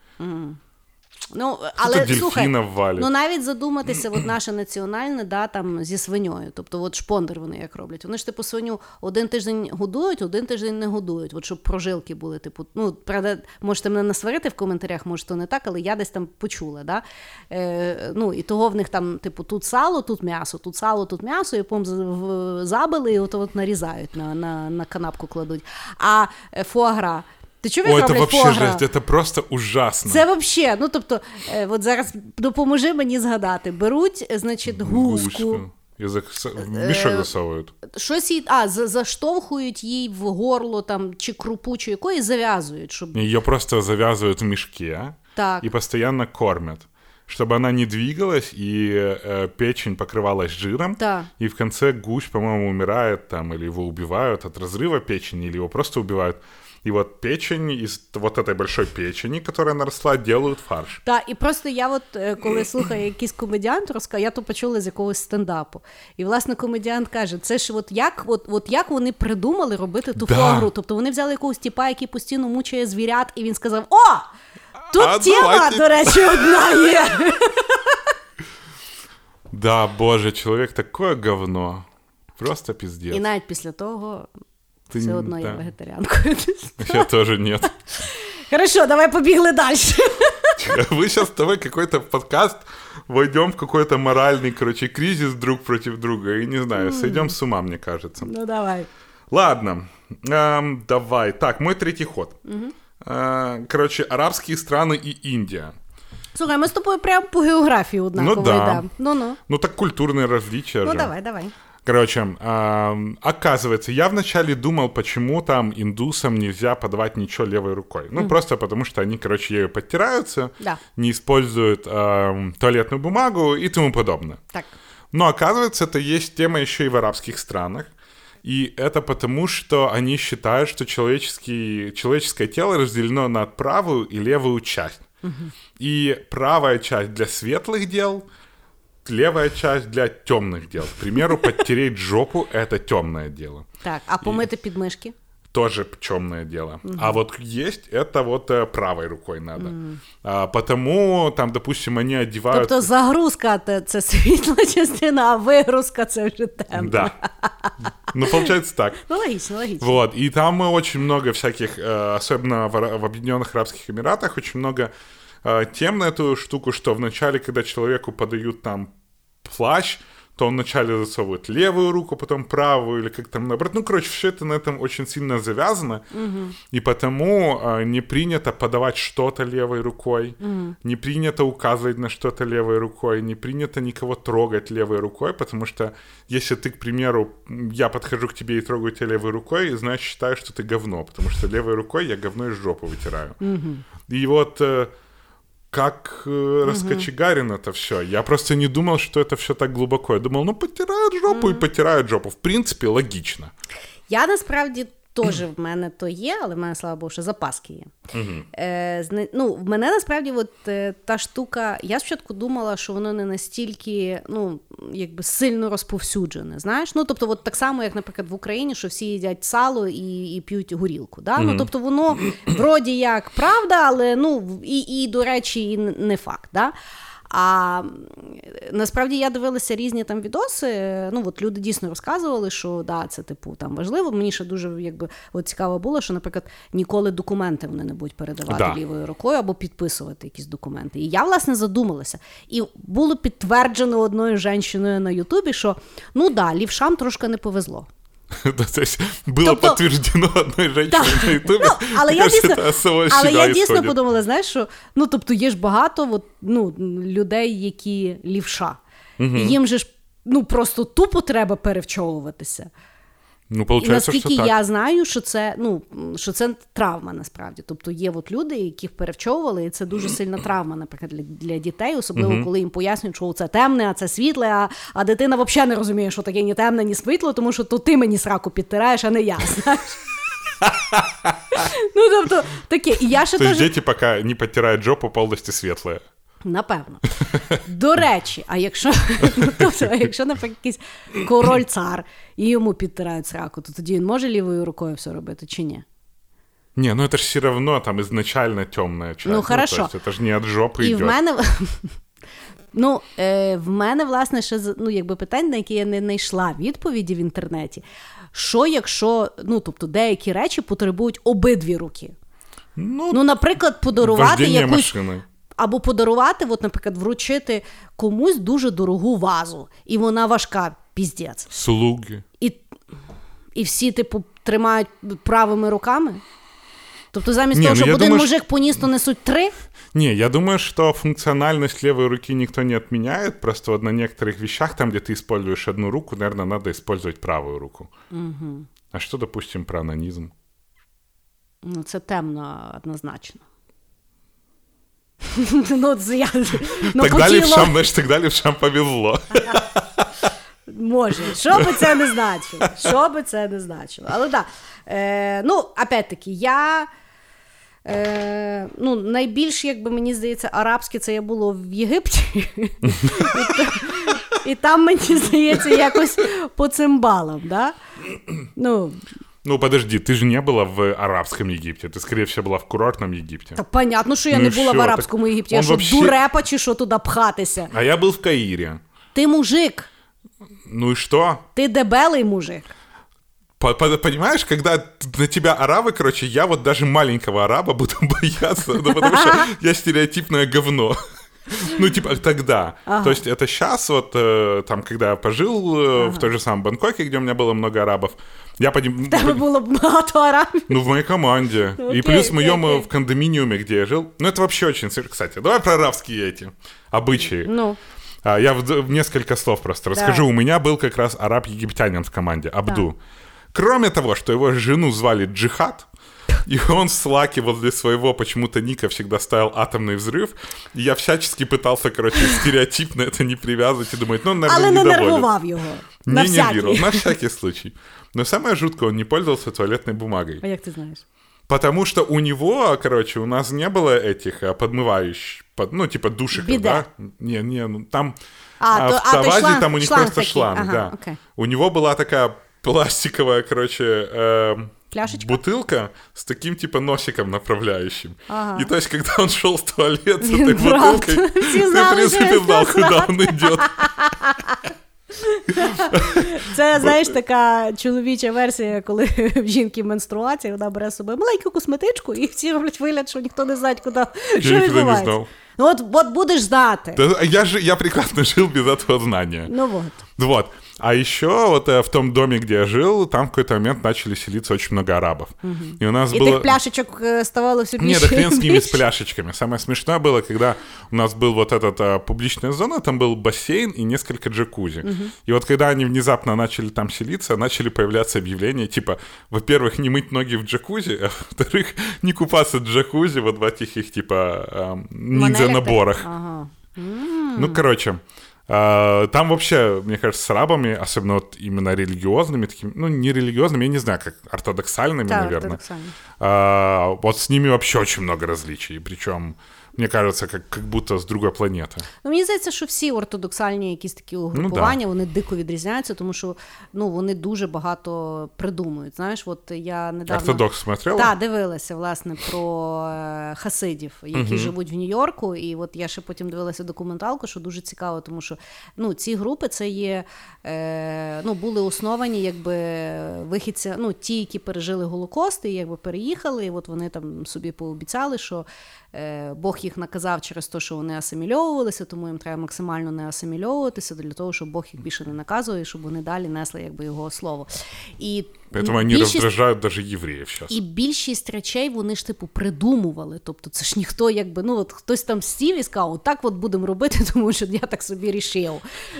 Ну, але слухай, валять. ну навіть задуматися, от наше національне, да, там зі свиньою. Тобто, от шпондер вони як роблять. Вони ж типу свиню один тиждень годують, один тиждень не годують. От щоб прожилки були. Типу, ну правда, можете мене насварити в коментарях, може, то не так, але я десь там почула. Да? Е, ну і того в них там, типу, тут сало, тут м'ясо, тут сало, тут м'ясо, і в- забили, і от, от нарізають на, на, на канапку кладуть. А е, фуагра. Ти чув, як Ой, это роблять вообще фуагра? жесть, это просто ужасно. Це взагалі, ну тобто, е, от зараз допоможи мені згадати. Беруть, е, значить, гуску, И зак- в мешок засовывают. щось їй, а, за- заштовхують їй в горло там, чи крупу, чи якої, і зав'язують, щоб Ее просто завязывают в мешке так. и постоянно кормят. Чтобы она не двигалась и э, печень покрывалась жиром. Да. И в конце гусь, по-моему, умирает там, или его убивают от разрыва печени, или его просто убивают. И вот печень из вот этой большой печени, которая наросла, делают фарш. Та, і просто я, от коли слухаю якийсь комедіант, розказує, я то почула з якогось стендапу. І власне комедіант каже: це ж от як, от, от як вони придумали робити ту Да. фуагру. Тобто вони взяли якогось тіпа, який постійно мучає звірят, і він сказав: О! Тут А тема, давайте- до речі, одна є. Да, боже, человек такое говно. Просто пиздец. І навіть після того Ты все не- одно я *laughs* да. вегетаріанкою. Я тоже нет. Хорошо, давай побігли далі. Вы сейчас с тобой какой-то подкаст войдем в какой-то моральный, короче, кризис друг против друга. И не знаю, сойдем с ума, мне кажется. Ну давай. Ладно, эм, давай. Так, мой третий ход. Э, короче, арабские страны и Индия. Слухай, ми з тобою прямо по географії однаково Ну да. йдемо. Ну ну. Ну так культурные различия Ну же. давай, давай. Короче, оказывается, я вначале думал, почему там индусам нельзя подавать ничего левой рукой. Ну, просто потому что они, короче, ею подтираются, Да. не используют туалетную бумагу и тому подобное. Так. Но оказывается, это есть тема еще и в арабских странах. И это потому, что они считают, что человеческий, человеческое тело разделено на правую и левую часть. И правая часть для светлых дел, левая часть для темных дел. К примеру, подтереть жопу — это темное дело. Так, а помити підмишки? Тоже темное дело. А вот есть это вот э, правой рукой надо. А, потому там, допустим, они одевают... Тобто загрузка те- це світла частина, а вигрузка це вже темна. Да. Ну, получается так. *laughs* Ну, логічно, логічно. Вот, и там э, очень много всяких, э, особенно в, Ара- в Объединенных Арабских Эмиратах, очень много э, тем на эту штуку, что вначале, когда человеку подают там плащ, то он вначале засовывает левую руку, потом правую, или как там наоборот. Ну, короче, все это на этом очень сильно завязано, и потому э, не принято подавать что-то левой рукой, не принято указывать на что-то левой рукой, не принято никого трогать левой рукой, потому что если ты, к примеру, я подхожу к тебе и трогаю тебя левой рукой, значит считаю, что ты говно, потому что левой рукой я говно из жопы вытираю. И вот э, как э, раскочегарено это все. Я просто не думал, что это все так глубоко. Я думал, ну потирают жопу и потирают жопу. В принципе, логично. Я насправді теж в мене то є, але в мене, слава Богу, що запаски є. Е, ну, в мене насправді от, е, та штука, я спочатку думала, що воно не настільки ну, якби сильно розповсюджене. Знаєш? Ну, тобто, от так само, як, наприклад, в Україні, що всі їдять сало і, і п'ють горілку. Да? Ну, тобто, воно вроді як правда, але ну, і, і до речі, і не факт. Да? А насправді я дивилася різні там відоси. Ну от люди дійсно розказували, що да, це типу там важливо. Мені ще дуже якби от цікаво було, що, наприклад, ніколи документи вони не будуть передавати Да. лівою рукою або підписувати якісь документи. І я власне задумалася. І було підтверджено одною жінкою на Ютубі, що ну да, лівшам трошки не повезло. *laughs* То Було было Тобто- підтверджено одной женщиной на Ютубі. Ну, але я дійсно, але я дійсно подумала, знаєш, що ну тобто є ж багато от, ну, людей, які лівша. Угу. їм же ж ну просто тупо треба перевчовуватися. Ну, І наскільки что так. я знаю, що це ну що це травма насправді. Тобто є от люди, яких перевчовували, і це дуже сильна травма, наприклад, для, для дітей, особливо коли їм пояснюють, що це темне, а це світле. А, а дитина взагалі не розуміє, що таке ні темне, ні світло, тому що то ти мені сраку підтираєш, а не я. Знаєш. *laughs* Ну, тобто, таке. І я ще То есть теж дети пока не подтирают жопу полностью светлые. Напевно. До речі, а якщо, *laughs* ну, тобто, а якщо, наприклад, якийсь король цар і йому підтирають сраку, то тоді він може лівою рукою все робити чи ні? Не, ну это же все равно там изначально темная часть. Ну, хорошо. то есть это же не от жопы І идет. в мене. *laughs* Ну, е, в мене, власне, ще з- ну, якби питань, на які я не знайшла відповіді в інтернеті. Що, якщо ну, тобто, деякі речі потребують обидві руки? Ну, Ну, наприклад, подарувати вождение якусь машиной. Або подарувати, от, наприклад, вручити комусь дуже дорогу вазу, і вона важка, піздець. Слуги. І, і всі, типу, тримають правими руками. Тобто, замість Ні, того, ну, щоб один думаю, мужик поніс, то несуть три. Не, я думаю, что функциональность левой руки никто не отменяет. Просто вот на некоторых вещах, там, где ты используешь одну руку, наверное, надо использовать правую руку. А что, допустим, про анонизм? Ну, це темно однозначно. Ну, я ну, тогда хотіла, левшам, знаешь, тогда левшам повезло. може, що би це не значило. Що би це не значило. Але так, да, е, ну, опять-таки, я. Е, ну, найбільш, якби мені здається, арабське це я було в Єгипті. І, і там, мені здається, якось по цим балам. Да? Ну, Ну, подожди, ты же не была в арабском Египте. Ты, скорее всего, была в курортном Египте. так понятно, що я Ну не і була в що? арабському Так Єгипті. Я он що, вообще- дурепа чи що туди пхатися? А я был в Каире. Ти мужик, Ну и что? ти дебелий мужик. По- по- Понимаешь, когда на тебя арабы, короче, я вот даже маленького араба буду *laughs* бояться, ну, потому что я стереотипное *laughs* говно. Ну, типа, тогда. То есть это сейчас, вот, э, там, когда я пожил э, в той же самом Бангкоке, где у меня было много арабов, я поним- Тебе було б багато арабів. Ну, в моей команде. *laughs* Окей, и плюс в окей, моем э, в кондоминиуме, где я жил. Ну, это вообще очень... Кстати, давай про арабские эти обычаи. Ну, А, я в, в несколько слов просто расскажу. У меня был как раз араб-египтянин в команде, Абду. Кроме того, что его жену звали Джихад, *laughs* и он в слаке возле своего почему-то ника всегда ставил атомный взрыв, и я всячески пытался, короче, стереотипно это не привязывать и думать, ну, он, наверное, але не нервував його. На Не нервировал, всякий. на *laughs* всякий случай. Но самое жуткое, он не пользовался туалетной бумагой. А як ти знаєш? Потому что у него, короче, у нас не было этих а, подмывающих, под, ну, типа душиков, Биде. да? Не, не, ну там... А, то- в а, то Тавазе шланг- там у них шланг просто такие, шланг, ага, да. окей. У него была такая пластиковая, короче, э, Пляшечка? бутылка с таким типа носиком направляющим. Ага. И то есть, когда он шел в туалет с Блин, этой правда. бутылкой, *laughs* Все ты, в знали, принципе, что знал, это куда знал. он идет. Це, знаєш, така чоловіча версія, коли в *laughs* жінки менструація, вона бере з собою маленьку косметичку, і всі роблять вигляд, що ніхто не знає, куди що ніколи не відбувається. знав. Ну, от, от будеш знати. Да, а я же, я прекрасно жил без этого знания. Ну от. Вот. А еще вот э, в том доме, где я жил, там в какой-то момент начали селиться очень много арабов. И у нас І было... тих пляшечок е, ставало все більше. Не, да хрен с і ними, с більше. пляшечками. Самое смешное было, когда у нас был вот этот а, публичная зона, там был бассейн и несколько джакузи. И вот когда они внезапно начали там селиться, начали появляться объявления, типа, во-первых, не мыть ноги в джакузи, а во-вторых, не купаться в джакузи вот в этих их, типа, а, Манелях ниндзя-наборах. так? Ага. Ну, короче, а, там вообще, мне кажется, с арабами, особенно вот именно религиозными, такими, ну, не религиозными, я не знаю, как ортодоксальными, Так, наверное. ортодоксальні. А, вот с ними вообще очень много различий. Причем мне кажется, как, как будто с другой планеты. Ну, мені здається, що всі ортодоксальні якісь такі угрупування, вони дико відрізняються, тому що ну, вони дуже багато придумують. Знаєш, от я недавно... Ортодокс смотрела? Так, дивилася, власне, про е, хасидів, які живуть в Нью-Йорку. І от я ще потім дивилася документалку, що дуже цікаво, тому що ну, ці групи це є, е, ну, були основані якби вихідця, ну, ті, які пережили Голокост, і якби переїхали, і от вони там собі пообіцяли, що е, Бог їх наказав через те, що вони асимільовувалися, тому їм треба максимально не асимільовуватися для того, щоб Бог їх більше не наказує, щоб вони далі несли якби його слово. І Поэтому они більшість- раздражают даже евреев сейчас. і більшість речей вони ж типу придумували. Тобто це ж ніхто, якби ну от хтось там сів і сказав, отак от будемо робити, *laughs* тому що я так собі рішив.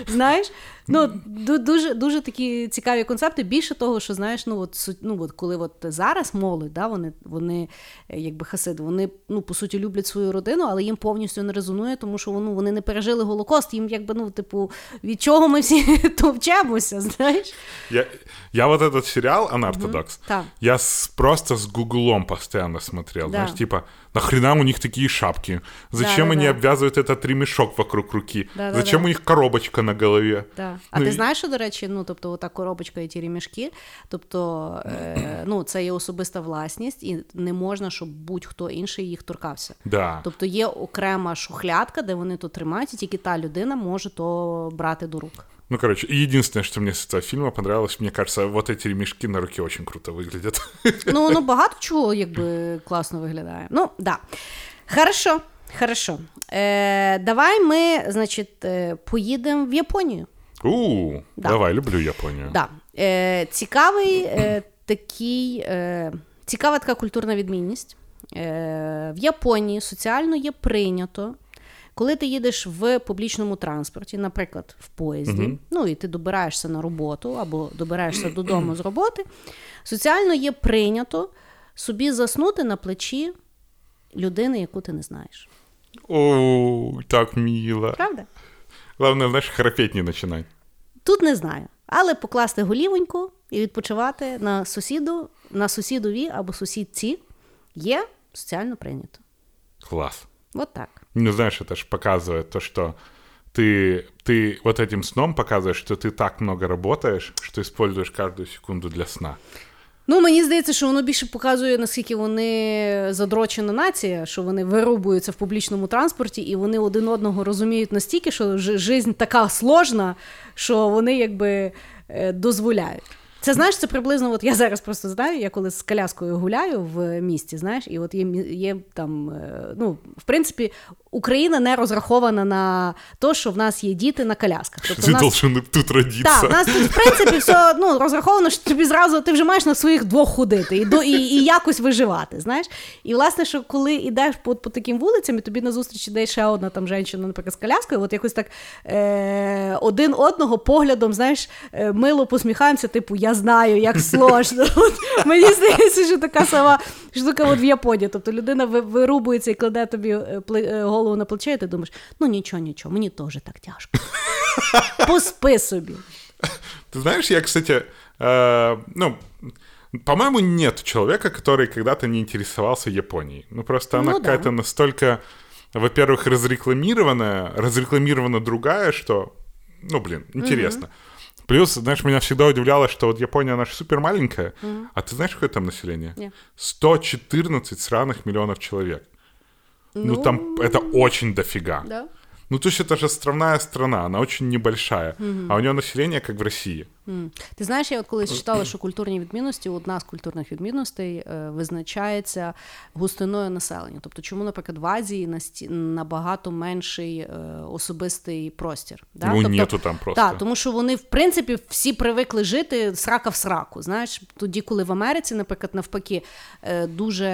Знаєш? Ну дуже дуже такі цікаві концепти. Більше того, що знаєш, ну от ну от коли от зараз молодь, да, вони вони е, якби хасиди, вони ну по суті люблять свою родину, але їм повністю не резонує, тому що ну, вони не пережили голокост. Їм якби ну, типу, від чого ми всі *laughs* товчемося, знаєш? Я, я вот этот сериал «Анортодокс», Так. я просто с гуглом постоянно смотрел. Да. Знаешь, типа, нахрена у них такие шапки? Зачем они Да-да-да. обвязывают этот ремешок вокруг руки? Да-да-да. У них коробочка на голове? Да. А Ну, ти і- знаєш, до речі, ну тобто, ота коробочка і ті ремішки, тобто е, *clears throat* ну, це є особиста власність, і не можна, щоб будь-хто інший їх торкався. Да. Тобто є окрема шухлядка, де вони то тримають, і тільки та людина може то брати до рук. Ну, короче, и единственное, что мне с этого фильма понравилось, мне кажется, вот эти ремешки на руке очень круто выглядят. *laughs* Ну, воно багато чого якби класно виглядає. Ну, да. Хорошо, хорошо. Е, давай ми, значить, е, поїдемо в Японію. У, Да. давай, люблю Японию. Да. Е, цікавий е, такий, е, цікава така культурна відмінність. Е, в Японії соціально є прийнято, коли ти їдеш в публічному транспорті, наприклад, в поїзді, ну і ти добираєшся на роботу або добираєшся додому з роботи, соціально є прийнято собі заснути на плечі людини, яку ти не знаєш. О, так мило. Правда? Главное, знаешь, храпеть не начинать. Тут не знаю. Але покласти голівоньку і відпочивати на сусіду, на сусідові або сусідці є соціально прийнято. Класс. От так Ну, знаешь, это же показывает то, что ты, ты вот этим сном показываешь, что ты так много работаешь, что используешь каждую секунду для сна. Ну, мені здається, що воно більше показує, наскільки вони задрочена нація, що вони вирубуються в публічному транспорті, і вони один одного розуміють настільки, що ж- жизнь така сложна, що вони якби е, дозволяють. Це знаєш, це приблизно, от я зараз просто знаю, я коли з коляскою гуляю в місті, знаєш, і от є, є там, е, ну, в принципі, Україна не розрахована на те, що в нас є діти на колясках. Тобто в ты нас должен тут родиться. так, у нас тут, в принципі, все ну, розраховано, що тобі зразу ти вже маєш на своїх двох ходити і, до, і, і якось виживати. знаєш. І власне, що коли йдеш по, по таким вулицям, і тобі назустріч іде ще одна там жінка, наприклад, з коляскою, от якось так е, один одного поглядом, знаєш, е, мило посміхаємося, типу, я знаю, як *laughs* сложно. От, мені здається, що така сама штука от в Японії. Тобто людина ви- вирубується і кладе тобі е, пле- е, голову на плече, і ти думаєш, ну нічого, нічого, мені теж так тяжко. *laughs* Поспи собі. Ты знаешь, я, кстати, э, ну, по-моему, нет человека, который когда-то не интересовался Японией. Ну, просто она Ну да. какая-то настолько, во-первых, разрекламированная, разрекламирована другая, что, ну, блин, интересно. Плюс, знаешь, меня всегда удивляло, что вот Япония, она же супер маленькая, а ты знаешь, какое там население? Нет. 114 сраных миллионов человек. Ну, там это очень дофига. Да. Ну, то есть это же островная страна, она очень небольшая, а у нее население как в России. Ти знаєш, я от колись читала, що культурні відмінності, одна з культурних відмінностей е, визначається густиною населення. Тобто, чому, наприклад, в Азії набагато менший е, особистий простір. Да? Ну, тобто, нету там просто. Так, тому що вони, в принципі, всі привикли жити срака в сраку. Знаєш, тоді, коли в Америці, наприклад, навпаки, е, дуже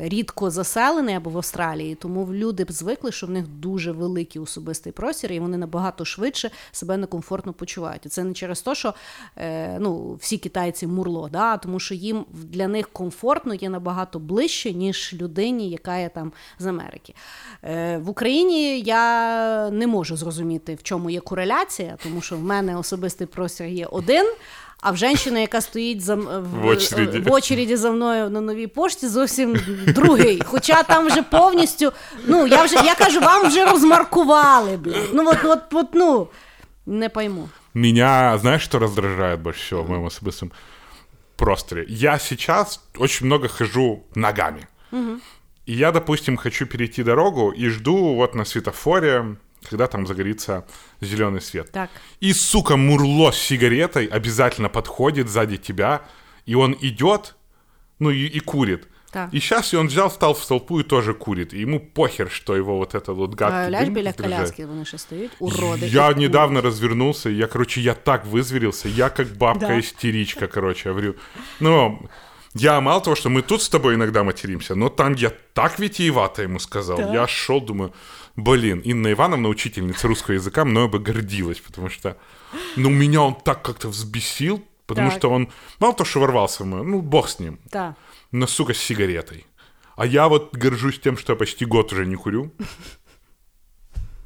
рідко заселений або в Австралії, тому люди б звикли, що в них дуже великий особистий простір, і вони набагато швидше себе некомфортно почувають. І це не через те, що е, ну, всі китайці мурло, да? тому що їм для них комфортно є набагато ближче, ніж людині, яка є там з Америки. Е, в Україні я не можу зрозуміти, в чому є кореляція, тому що в мене особистий простір є один. А в женщини, яка стоїть за, в, В очереді. в очереді за мною на новій пошті, зовсім другий. Хоча там вже повністю, ну я вже я кажу, вам вже розмаркували, блядь. Ну от, от, от ну не пойму. Меня, знаешь, что раздражает больше всего в моем особистом просторе? Я сейчас очень много хожу ногами. И я, допустим, хочу перейти дорогу и жду вот на светофоре, когда там загорится зеленый свет. Так. И, сука, Мурло с сигаретой обязательно подходит сзади тебя, и он идет, ну и, и курит. Так. И сейчас он взял, встал в толпу и тоже курит. И ему похер, что его вот это вот гадкий Уявляєш, дым біля раздражает. коляски вони ще стоять, уроди. Я і недавно развернулся, я, короче, я так вызверился, я как Да. бабка-истеричка, короче, я говорю. Ну, я мало того, что мы тут с тобой иногда материмся, но там я так витиевато ему сказал. Да. Я шел, думаю, блин, Инна Ивановна, учительница русского языка, мною бы гордилась, потому что, ну, меня он так как-то взбесил, потому Так. что он, мало того, что ворвался в мою, ну, бог с ним, Так. но, сука, с сигаретой. А я вот горжусь тем, что я почти год уже не курю.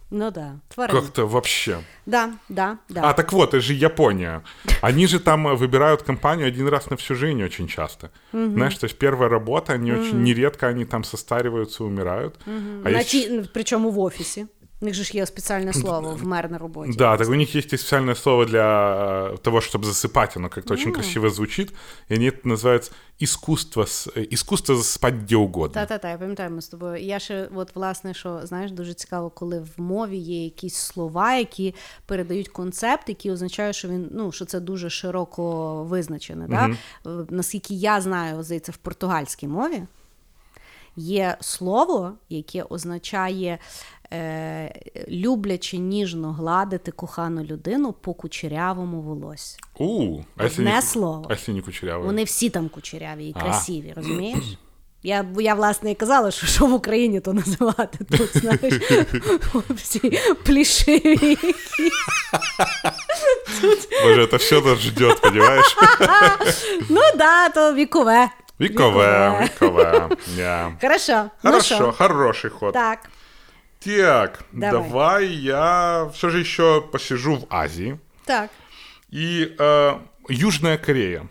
Ну да, тварин. Как-то вообще. Да, да, да. А, так вот, это же Япония. Они же там э, выбирают компанию один раз на всю жизнь очень часто. Знаешь, то есть первая работа, они очень нередко они там состариваются, умирают. А На есть- ті, причому в офісі. У них же ж є спеціальне слово вмер на роботі. Да, так у них есть и специальное слово для э, того, чтобы засыпать. Оно как-то очень красиво звучит. И они это называют искусство, с- э, искусство засыпать где угодно. Та-та-та, я пам'ятаю ми з тобою. Я ще, от власне, що знаєш, дуже цікаво, коли в мові є якісь слова, які передають концепт, які означають, що він ну що це дуже широко визначене. Да? Е, Наскільки я знаю, здається, в португальській мові є слово, яке означає е, люблячи ніжно гладити кохану людину по кучерявому волосю. У, а не, слово. если? Вони всі там кучеряві і А. красиві, *clears throat* розумієш? Я, я власне і казала, що, що в Україні то називати тут, знаєш, *laughs* всі плішиві. Боже, это все нас ждет, понимаешь? *laughs* Ну да, то вікове. Вековая, вековая. Yeah. Хорошо. Ну Хорошо, що? хороший ход. Так. Так, Давай. давай, я все же еще посижу в Азии. Так. И э, Южная Корея.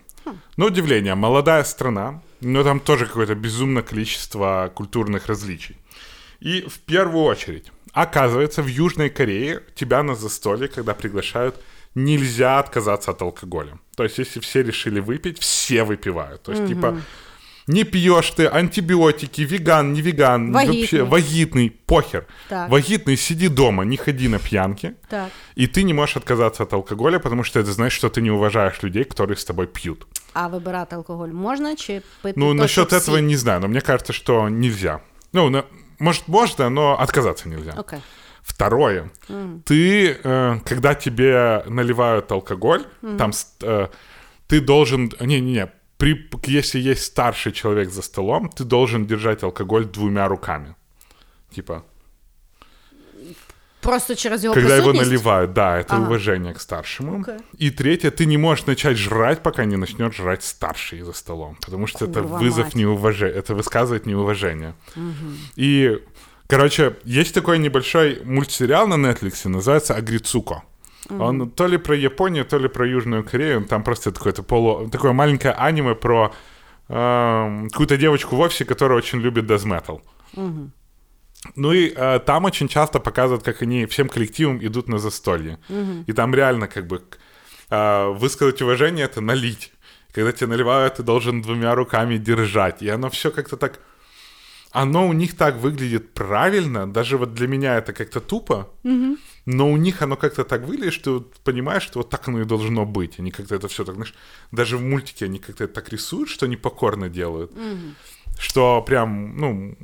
На удивление, молодая страна, но там тоже какое-то безумное количество культурных различий. И в первую очередь, оказывается, в Южной Корее тебя на застолье, когда приглашают, нельзя отказаться от алкоголя. То есть, если все решили выпить, все выпивают. То есть, типа, не пьешь ты, антибиотики, веган, не веган, Вагитный. вообще вагитный, похер. Так. Вагитный, сиди дома, не ходи на пьянки. Так. И ты не можешь отказаться от алкоголя, потому что это значит, что ты не уважаешь людей, которые с тобой пьют. А вибирати алкоголь можна чи? Ну, насчет этого не знаю, но мне кажется, что нельзя. Ну, на- может, можно, но отказаться нельзя. Окей. Второе. Ты, э, когда тебе наливают алкоголь, там с- э, ты должен... Не-не-не. При, если есть старший человек за столом, ты должен держать алкоголь двумя руками. Типа, Просто через його когда его наливают, да, это Ага. уважение к старшему. Окей. И третье, ты не можешь начать жрать, пока не начнет жрать старший за столом, потому что это Курва вызов мать. неуважения, это высказывает неуважение. И, короче, есть такой небольшой мультсериал на Netflix, называется Агрицуко. Он то ли про Японию, то ли про Южную Корею. Там просто такое-то полу... такое маленькое аниме про эм, какую-то девочку в офисе, которая очень любит дезметал. Ну и э, там очень часто показывают, как они всем коллективом идут на застолье. И там реально как бы э, высказать уважение — это налить. Когда тебе наливают, ты должен двумя руками держать. И оно все как-то так Оно у них так выглядит правильно. Даже вот для меня это как-то тупо. Но у них оно как-то так выглядит, что ты вот понимаешь, что вот так оно и должно быть. Они как-то это все так, знаешь, даже в мультике они как-то это так рисуют, что они покорно делают. Что прям, ну,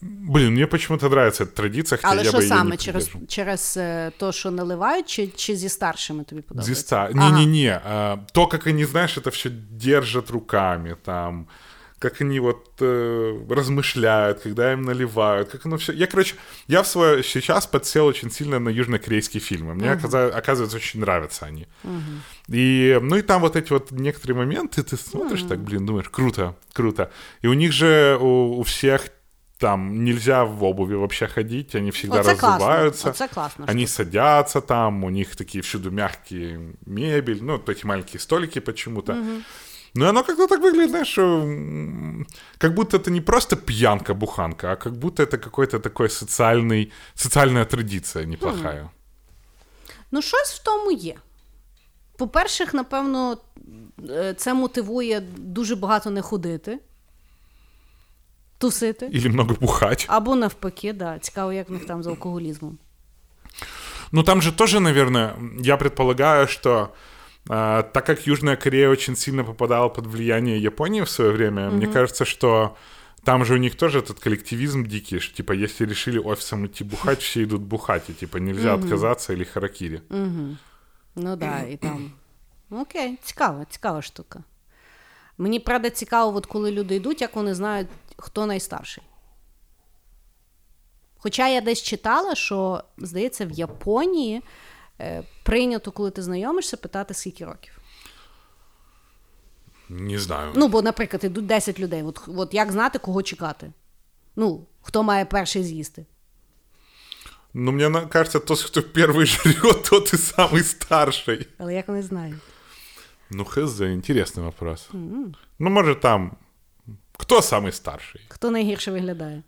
блин, мне почему-то нравится эта традиция, хотя Але я що бы ее саме? не Через, придерживал. через е, то, що наливають, чи, чи зі старшими тобі подобається? Звезда. Ага. Не-не-не. а, то, как они, знаешь, это все держат руками, там, как они вот э, размышляют, когда им наливают, как оно все. Я, короче, я в свое сейчас подсел очень сильно на южнокорейские фильмы. Мне, оказа- оказывается, очень нравятся они. И, ну и там вот эти вот некоторые моменты, ты смотришь так, блин, думаешь, круто, круто. И у них же у, у всех там нельзя в обуви вообще ходить, они всегда Оце разуваются. Оце класно. Они садятся там, у них такие всюду мягкие мебель, ну, вот эти маленькие столики почему-то. Ну, и оно как-то так выглядит, знаешь, что, м, как будто это не просто пьянка-буханка, а как будто это какой-то такой социальный, социальная традиция неплохая. Ну, щось в тому є. По-перше, напевно, е, це мотивує дуже багато не ходити, тусити. Или много бухать. Або навпаки, да. Цікаво, як в них там з алкоголізмом. Ну, там же тоже, наверное, я предполагаю, что а, так как Южная Корея очень сильно попадала под влияние Японии в свое время, мне кажется, что там же у них тоже этот коллективизм дикий, что, типа, если решили офисом идти бухать, все идут бухать, и, типа, нельзя отказаться или харакири. Ну да, і там. Окей, цікава, цікава штука. Мені правда цікаво, от коли люди йдуть, як вони знають, хто найстарший. Хоча я десь читала, що, здається, в Японії е, прийнято, коли ти знайомишся, питати, скільки років. Не знаю. Ну, бо, наприклад, йдуть 10 людей. От, от як знати, кого чекати? Ну, хто має перший з'їсти? Ну, мне на- кажется, тот, кто первый жрет, тот и самый старший. Але як вони знають? Ну, хз, интересный вопрос. Ну, может, там... Кто самый старший? Хто найгірше виглядає?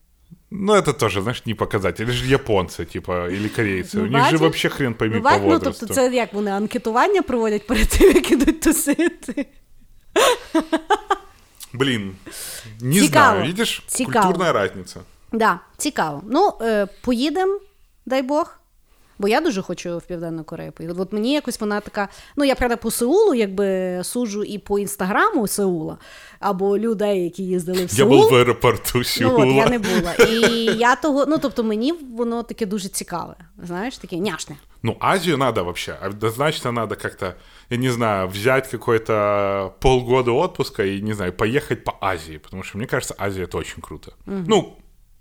Ну, это тоже, знаешь, не показатель. Это же японцы, типа, или корейцы. Ну, У них же бачиш? вообще хрен пойми Ну, по бать, ну, возрасту. *laughs* тобто, це як вони анкетування проводять перед тим, як ідуть тусити. Блин, не Цікаво. знаю, видишь, Цікаво. культурная разница. Да, цікаво. Ну, е, поїдемо, дай Бог. Бо я дуже хочу в Південну Корею поїхати. От мені якось вона така. Ну, я правда по Сеулу, якби суджу і по інстаграму Сеула, або людей, які їздили в Я Сеул. был в аэропорту Сеула. Ну, от я не була. І я того, ну тобто мені воно таке дуже цікаве. Знаєш, таке няшне. Ну, Азию надо вообще. Однозначно надо как-то, я не знаю, взять какой-то полгода отпуска и, не знаю, поехать по Азии. Потому что, мне кажется, Азия — это очень круто. Ну,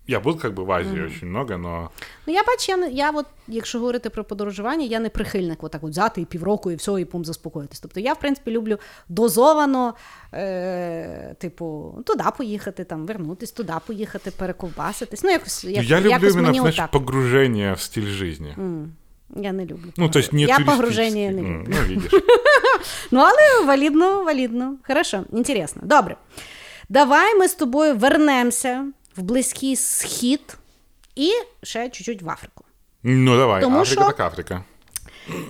я был как бы в Азии очень много, но... Ну, я бачу, я, не- я от, якщо говорити про подорожування, я не прихильник отак от взяти і півроку, і все, і пум заспокоїтись. Тобто я, в принципі, люблю дозовано, е, типу, туди поїхати, там, вернутись, туди поїхати, перековбаситись. Ну, якось, Ну, як, я люблю якось мені знаешь, отак. погружение в стиль жизни. Я не люблю. Ну, то есть не я погруження не люблю. Ну, видишь. *laughs* Ну, але валідно, валідно. Хорошо, інтересно. Добре. Давай ми з тобою вернемося в Близький Схід і ще чуть-чуть в Африку. Ну, давай, Тому Африка що- так Африка.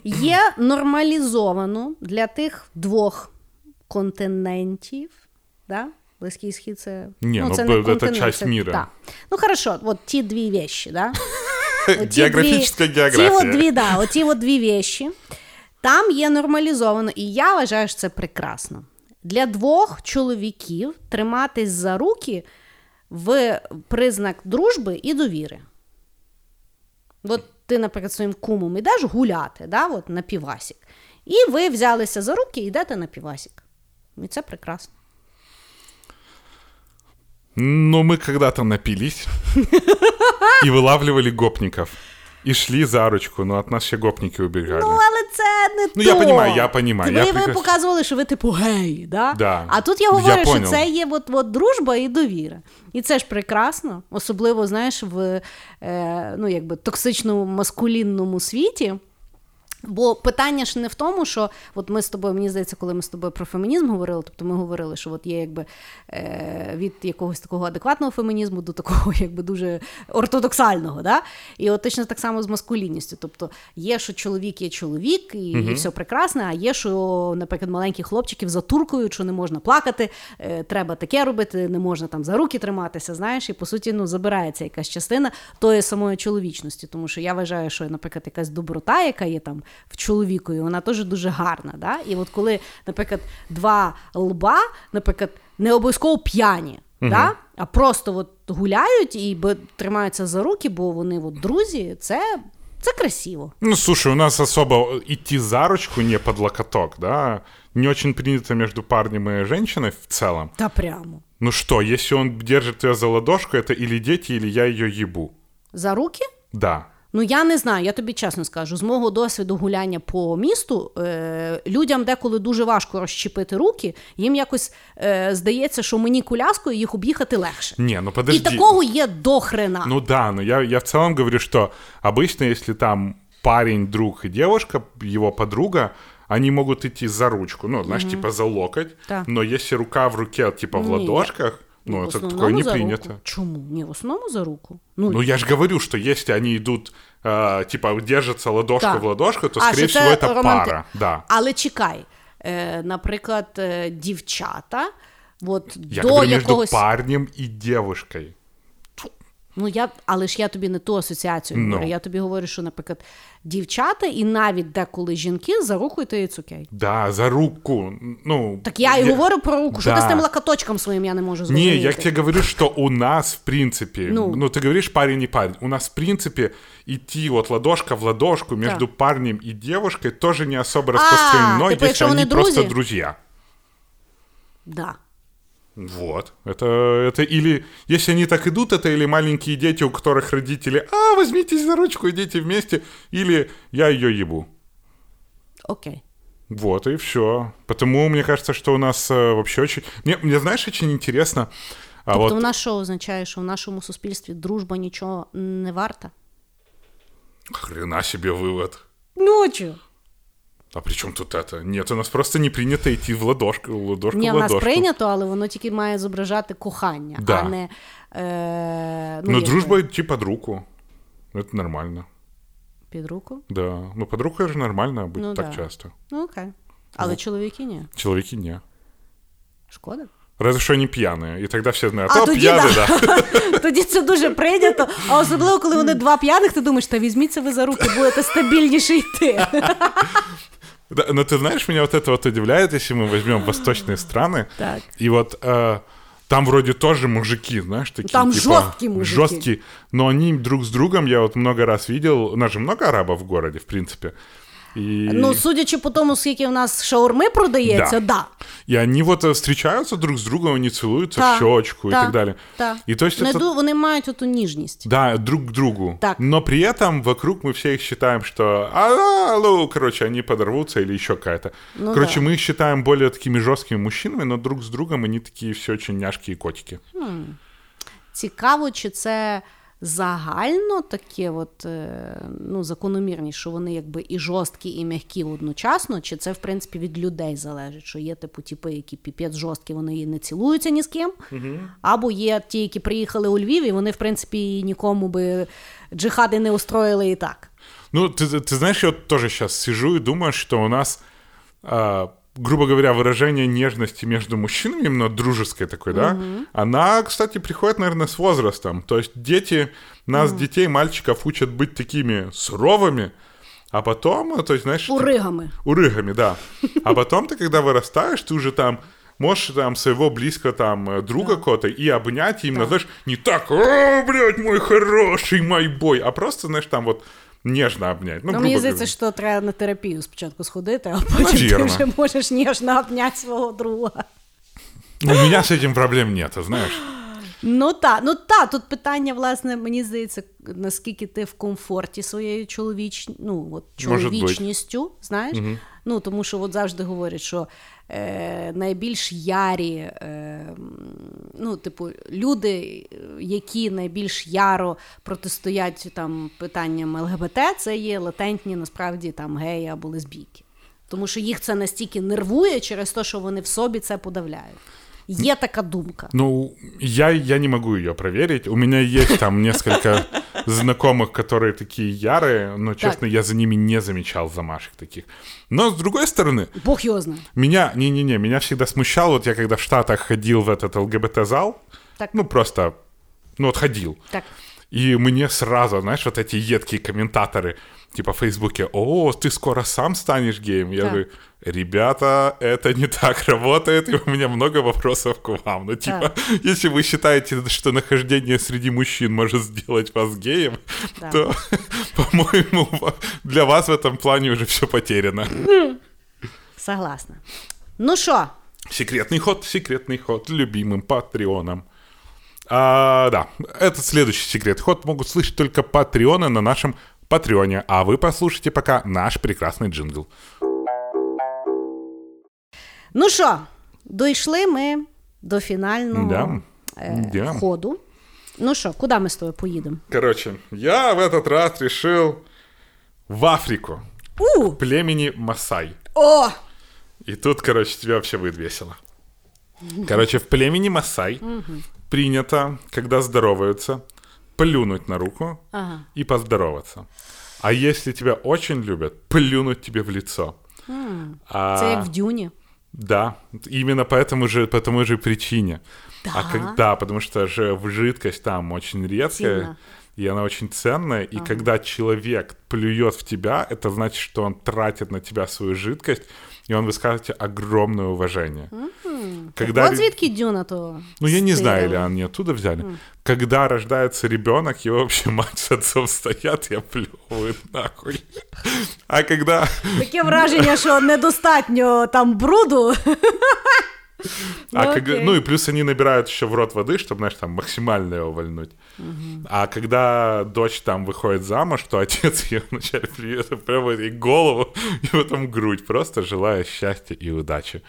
Є нормалізовано для тих двох континентів. Да? Близький схід це. Ні, ну, це бо- це континент, часть міра. Да. Ну, хорошо, от ті дві вещі, да? *laughs* Географическая дві. Ті от дві, да, оті от дві вещі. Там є нормалізовано, і я вважаю, що це прекрасно. Для двох чоловіків триматись за руки в признак дружби і довіри. От ти, наприклад, своїм кумом ідеш гуляти, да, от, на півасік. І ви взялися за руки і йдете на півасік. І це прекрасно. Ну, ми когда-то напились *laughs* і вилавлювали гопников. И шли за ручку, ну от нас ще гопники убігали. Ну, але це не Ну, то. я понімаю, я понімаю, Ви, я ви показували, що ви типу гей, да? Да. А тут я Я говорю, що понял. це є от, от дружба і довіра. І це ж прекрасно, особливо, знаєш, в е, ну, якби, токсичному маскулінному світі. Бо питання ж не в тому, що от ми з тобою, мені здається, коли ми з тобою про фемінізм говорили, тобто ми говорили, що от є якби е, від якогось такого адекватного фемінізму до такого *laughs* якби дуже ортодоксального. Да? І от точно так само з маскулінністю. Тобто є, що чоловік є чоловік, і, і все прекрасне, а є, що, наприклад, маленьких хлопчиків затуркують, що не можна плакати, е, треба таке робити, не можна там за руки триматися, знаєш, і по суті ну, забирається якась частина тої самої чоловічності. Тому що я вважаю, що, наприклад, якась доброта, яка є там в чоловікові, вона теж дуже гарна. Да? І от коли, наприклад, два лба, наприклад, не обов'язково п'яні. Да? А просто от гуляють і тримаються за руки, бо вони от друзі, це, це красиво. Ну, слушай, у нас особо идти за ручку не под локоток, да? Не очень принято между парнем и женщиной в целом. Та прямо. Ну что, если он держит тебя за ладошку, это или дети, или я ее ебу. За руки? Да. Ну, я не знаю, я тобі чесно скажу, з мого досвіду гуляння по місту е, людям деколи дуже важко розчепити руки, їм якось е, здається, що мені коляскою їх об'їхати легше. Не, ну І такого є до хрена. Ну да, но я, я в целом говорю, что обычно, если там парень, друг и девушка, его подруга, они могут идти за ручку, ну, знаешь, типа за локоть, Да. но если рука в руке, типа в Ні. ладошках, ну, в это основному такое не за принято. руку. Чому? Ні, в основному за руку. Ну, Ну, я же говорю, что если они идут, э, типа, держатся ладошка Так. в ладошку, то, А, скорее що всего, це это романти- пара. Да. Але чекай, е, наприклад, е, дівчата, от Я до говорю якогось. между парнем и девушкой. Ну я, але ж я тобі не ту асоціацію Ну. говорю. Я тобі говорю, що, наприклад, дівчата і навіть деколи жінки за руку йти і цукей. Да, за руку. Ну, Так я і говорю про руку, що ти з тим лакаточком своїм я не можу зрозуміти. Не, я тебе говорю, что у нас, в принципе, ну, Ну. ты говоришь парень и парень, у нас, в принципе, идти вот ладошка в ладошку между парнем и девушкой тоже не особо распространено, типа, если якщо вони они просто друзі? Да. Вот. Это, это или, если они так идут, это или маленькие дети, у которых родители, а, возьмитесь за ручку, идите вместе, или я ее ебу. Окей. Вот, и все. Потому мне кажется, что у нас э, вообще очень... Мне, мне, знаешь, очень интересно... А Тобто вот в нас що означає, що в нашому суспільстві дружба нічого не варта? хрена себе вывод. Ну, а чого? А при чем тут это? Нет, у нас просто не принято идти в ладошку, в ладошку Ні, в в нас ладошку. прийнято, але воно тільки має зображати кохання, Да. а не. Е, Ну, якби, дружба идти под руку. Это нормально. Під руку. Да. Ну, под руку же нормально быть Ну, так да. часто. Ну, окей. Але чоловіки ні. Человеки не. Шкода. Разве что они пьяные. И тогда все знают, А, а, тоді пьяный, да. да. *laughs* Тоді це дуже прийнято. А особливо, коли вони два п'яних, ти думаєш, та візьміться ви за руки, будете стабільніше йти. *laughs* Да, Но ты знаешь, меня вот это вот удивляет, если мы возьмем восточные страны. Так. И вот э, там вроде тоже мужики, знаешь, такие. Там типа, жесткие мужики. Жесткие. Но они друг с другом, я вот много раз видел, у нас же много арабов в городе, в принципе. И, Ну, судячи по тому, скільки в нас шаурми продається, да. и они вот э, встречаются друг с другом, они целуются Та, в щечку та, и так далее. та. И то есть Не это... ду- Вони мають оту ніжність. Да, друг к другу. Так. Но при этом вокруг мы все их считаем, что алло, короче, они подорвутся или еще какая-то. Ну короче, да. мы их считаем более такими жесткими мужчинами, но друг с другом они такие все очень няшки и котики. Цікаво, чи це загально таке, от, е, ну, закономірність, що вони якби і жорсткі, і м'які одночасно, чи це, в принципі, від людей залежить, що є типу типи, які піпець жорсткі, вони і не цілуються ні з ким, або є ті, які приїхали у Львів, і вони, в принципі, нікому би джихади не устроїли і так. Ну, ты, ты знаешь, я тоже сейчас сижу и думаю, что у нас, а, грубо говоря, выражение нежности между мужчинами, именно дружеской такой, да, она, кстати, приходит, наверное, с возрастом. То есть дети, нас, детей, мальчиков, учат быть такими суровыми, а потом, то есть, знаешь... Уригами. Урыгами, да. А потом ты, когда вырастаешь, ты уже там можешь там своего близкого там э, друга кота и обнять, и именно, знаешь, не так, о, блядь, мой хороший, мой бой, а просто, знаешь, там вот нежно обнять. Ну, Ну, мені здається, що треба на терапію спочатку сходити, а потім ти вже можеш ніжно обняти свого друга. У мене з цим проблем немає, знаєш. Ну та, ну та, тут питання, власне, мені здається, наскільки ти в комфорті своєю чоловіч... ну, от, чоловічністю, знаєш? Ну, тому що от завжди говорять, що е, найбільш ярі, е, ну, типу, люди, які найбільш яро протистоять там питанням ЛГБТ, це є латентні насправді там геї або лесбійки. Тому що їх це настільки нервує через те, що вони в собі це подавляють. Є така думка. Ну, я, я не могу ее проверить. У меня есть там несколько знакомых, которые такие ярые, но, честно, я за ними не замечал замашек таких. Но, с другой стороны, Бог його знає. Меня, не-не-не, меня всегда смущало, вот я когда в Штатах ходил в этот ЛГБТ-зал, Так. ну просто, ну вот ходил, Так. и мне сразу, знаешь, вот эти едкие комментаторы, типа в Фейсбуке, о, ты скоро сам станешь геем. Я Да. говорю, ребята, это не так работает, и у меня много вопросов к вам. Ну, типа, *laughs* если вы считаете, что нахождение среди мужчин может сделать вас геем, Да. то, *laughs* по-моему, для вас в этом плане уже все потеряно. Согласна. Ну що, Секретный ход, секретный ход, любимым патреоном. А, да, этот следующий секретный ход могут слышать только патреоны на нашем Патреоне, а вы послушайте пока наш прекрасный джингл. Ну що, дійшли ми до фінального Да. е, Да. ходу. Ну що, куди ми з тобою поїдемо? Короче, я в этот раз решил в Африку, У! племени Масай. О! И тут, короче, тебе вообще будет весело. Короче, в племени Масай принято, когда здороваются, плюнуть на руку Ага. и поздороваться. А если тебя очень любят, плюнуть тебе в лицо. А, Це як в дюні. Да, именно по этому же, по тому же причине. А Да? когда, потому что же жидкость там очень редкая, Ценна. и она очень ценная, и когда человек плюет в тебя, это значит, что он тратит на тебя свою жидкость, и он высказывает тебе огромное уважение. Когда От ре- звідки дюна то. ну, я не знаю, или стирила? они оттуда взяли. Когда рождается ребенок, его вообще мать с отцом стоят и оплевывают нахуй. А когда... Таке враження, що недостатньо там бруду. А Ну, когда- окей. ну и плюс они набирают еще в рот воды, чтобы, знаешь, там максимально его вольнуть. А когда дочь там выходит замуж, то отец ее *laughs* вначале привет, прямо ей голову и потом грудь, просто желая счастья и удачи.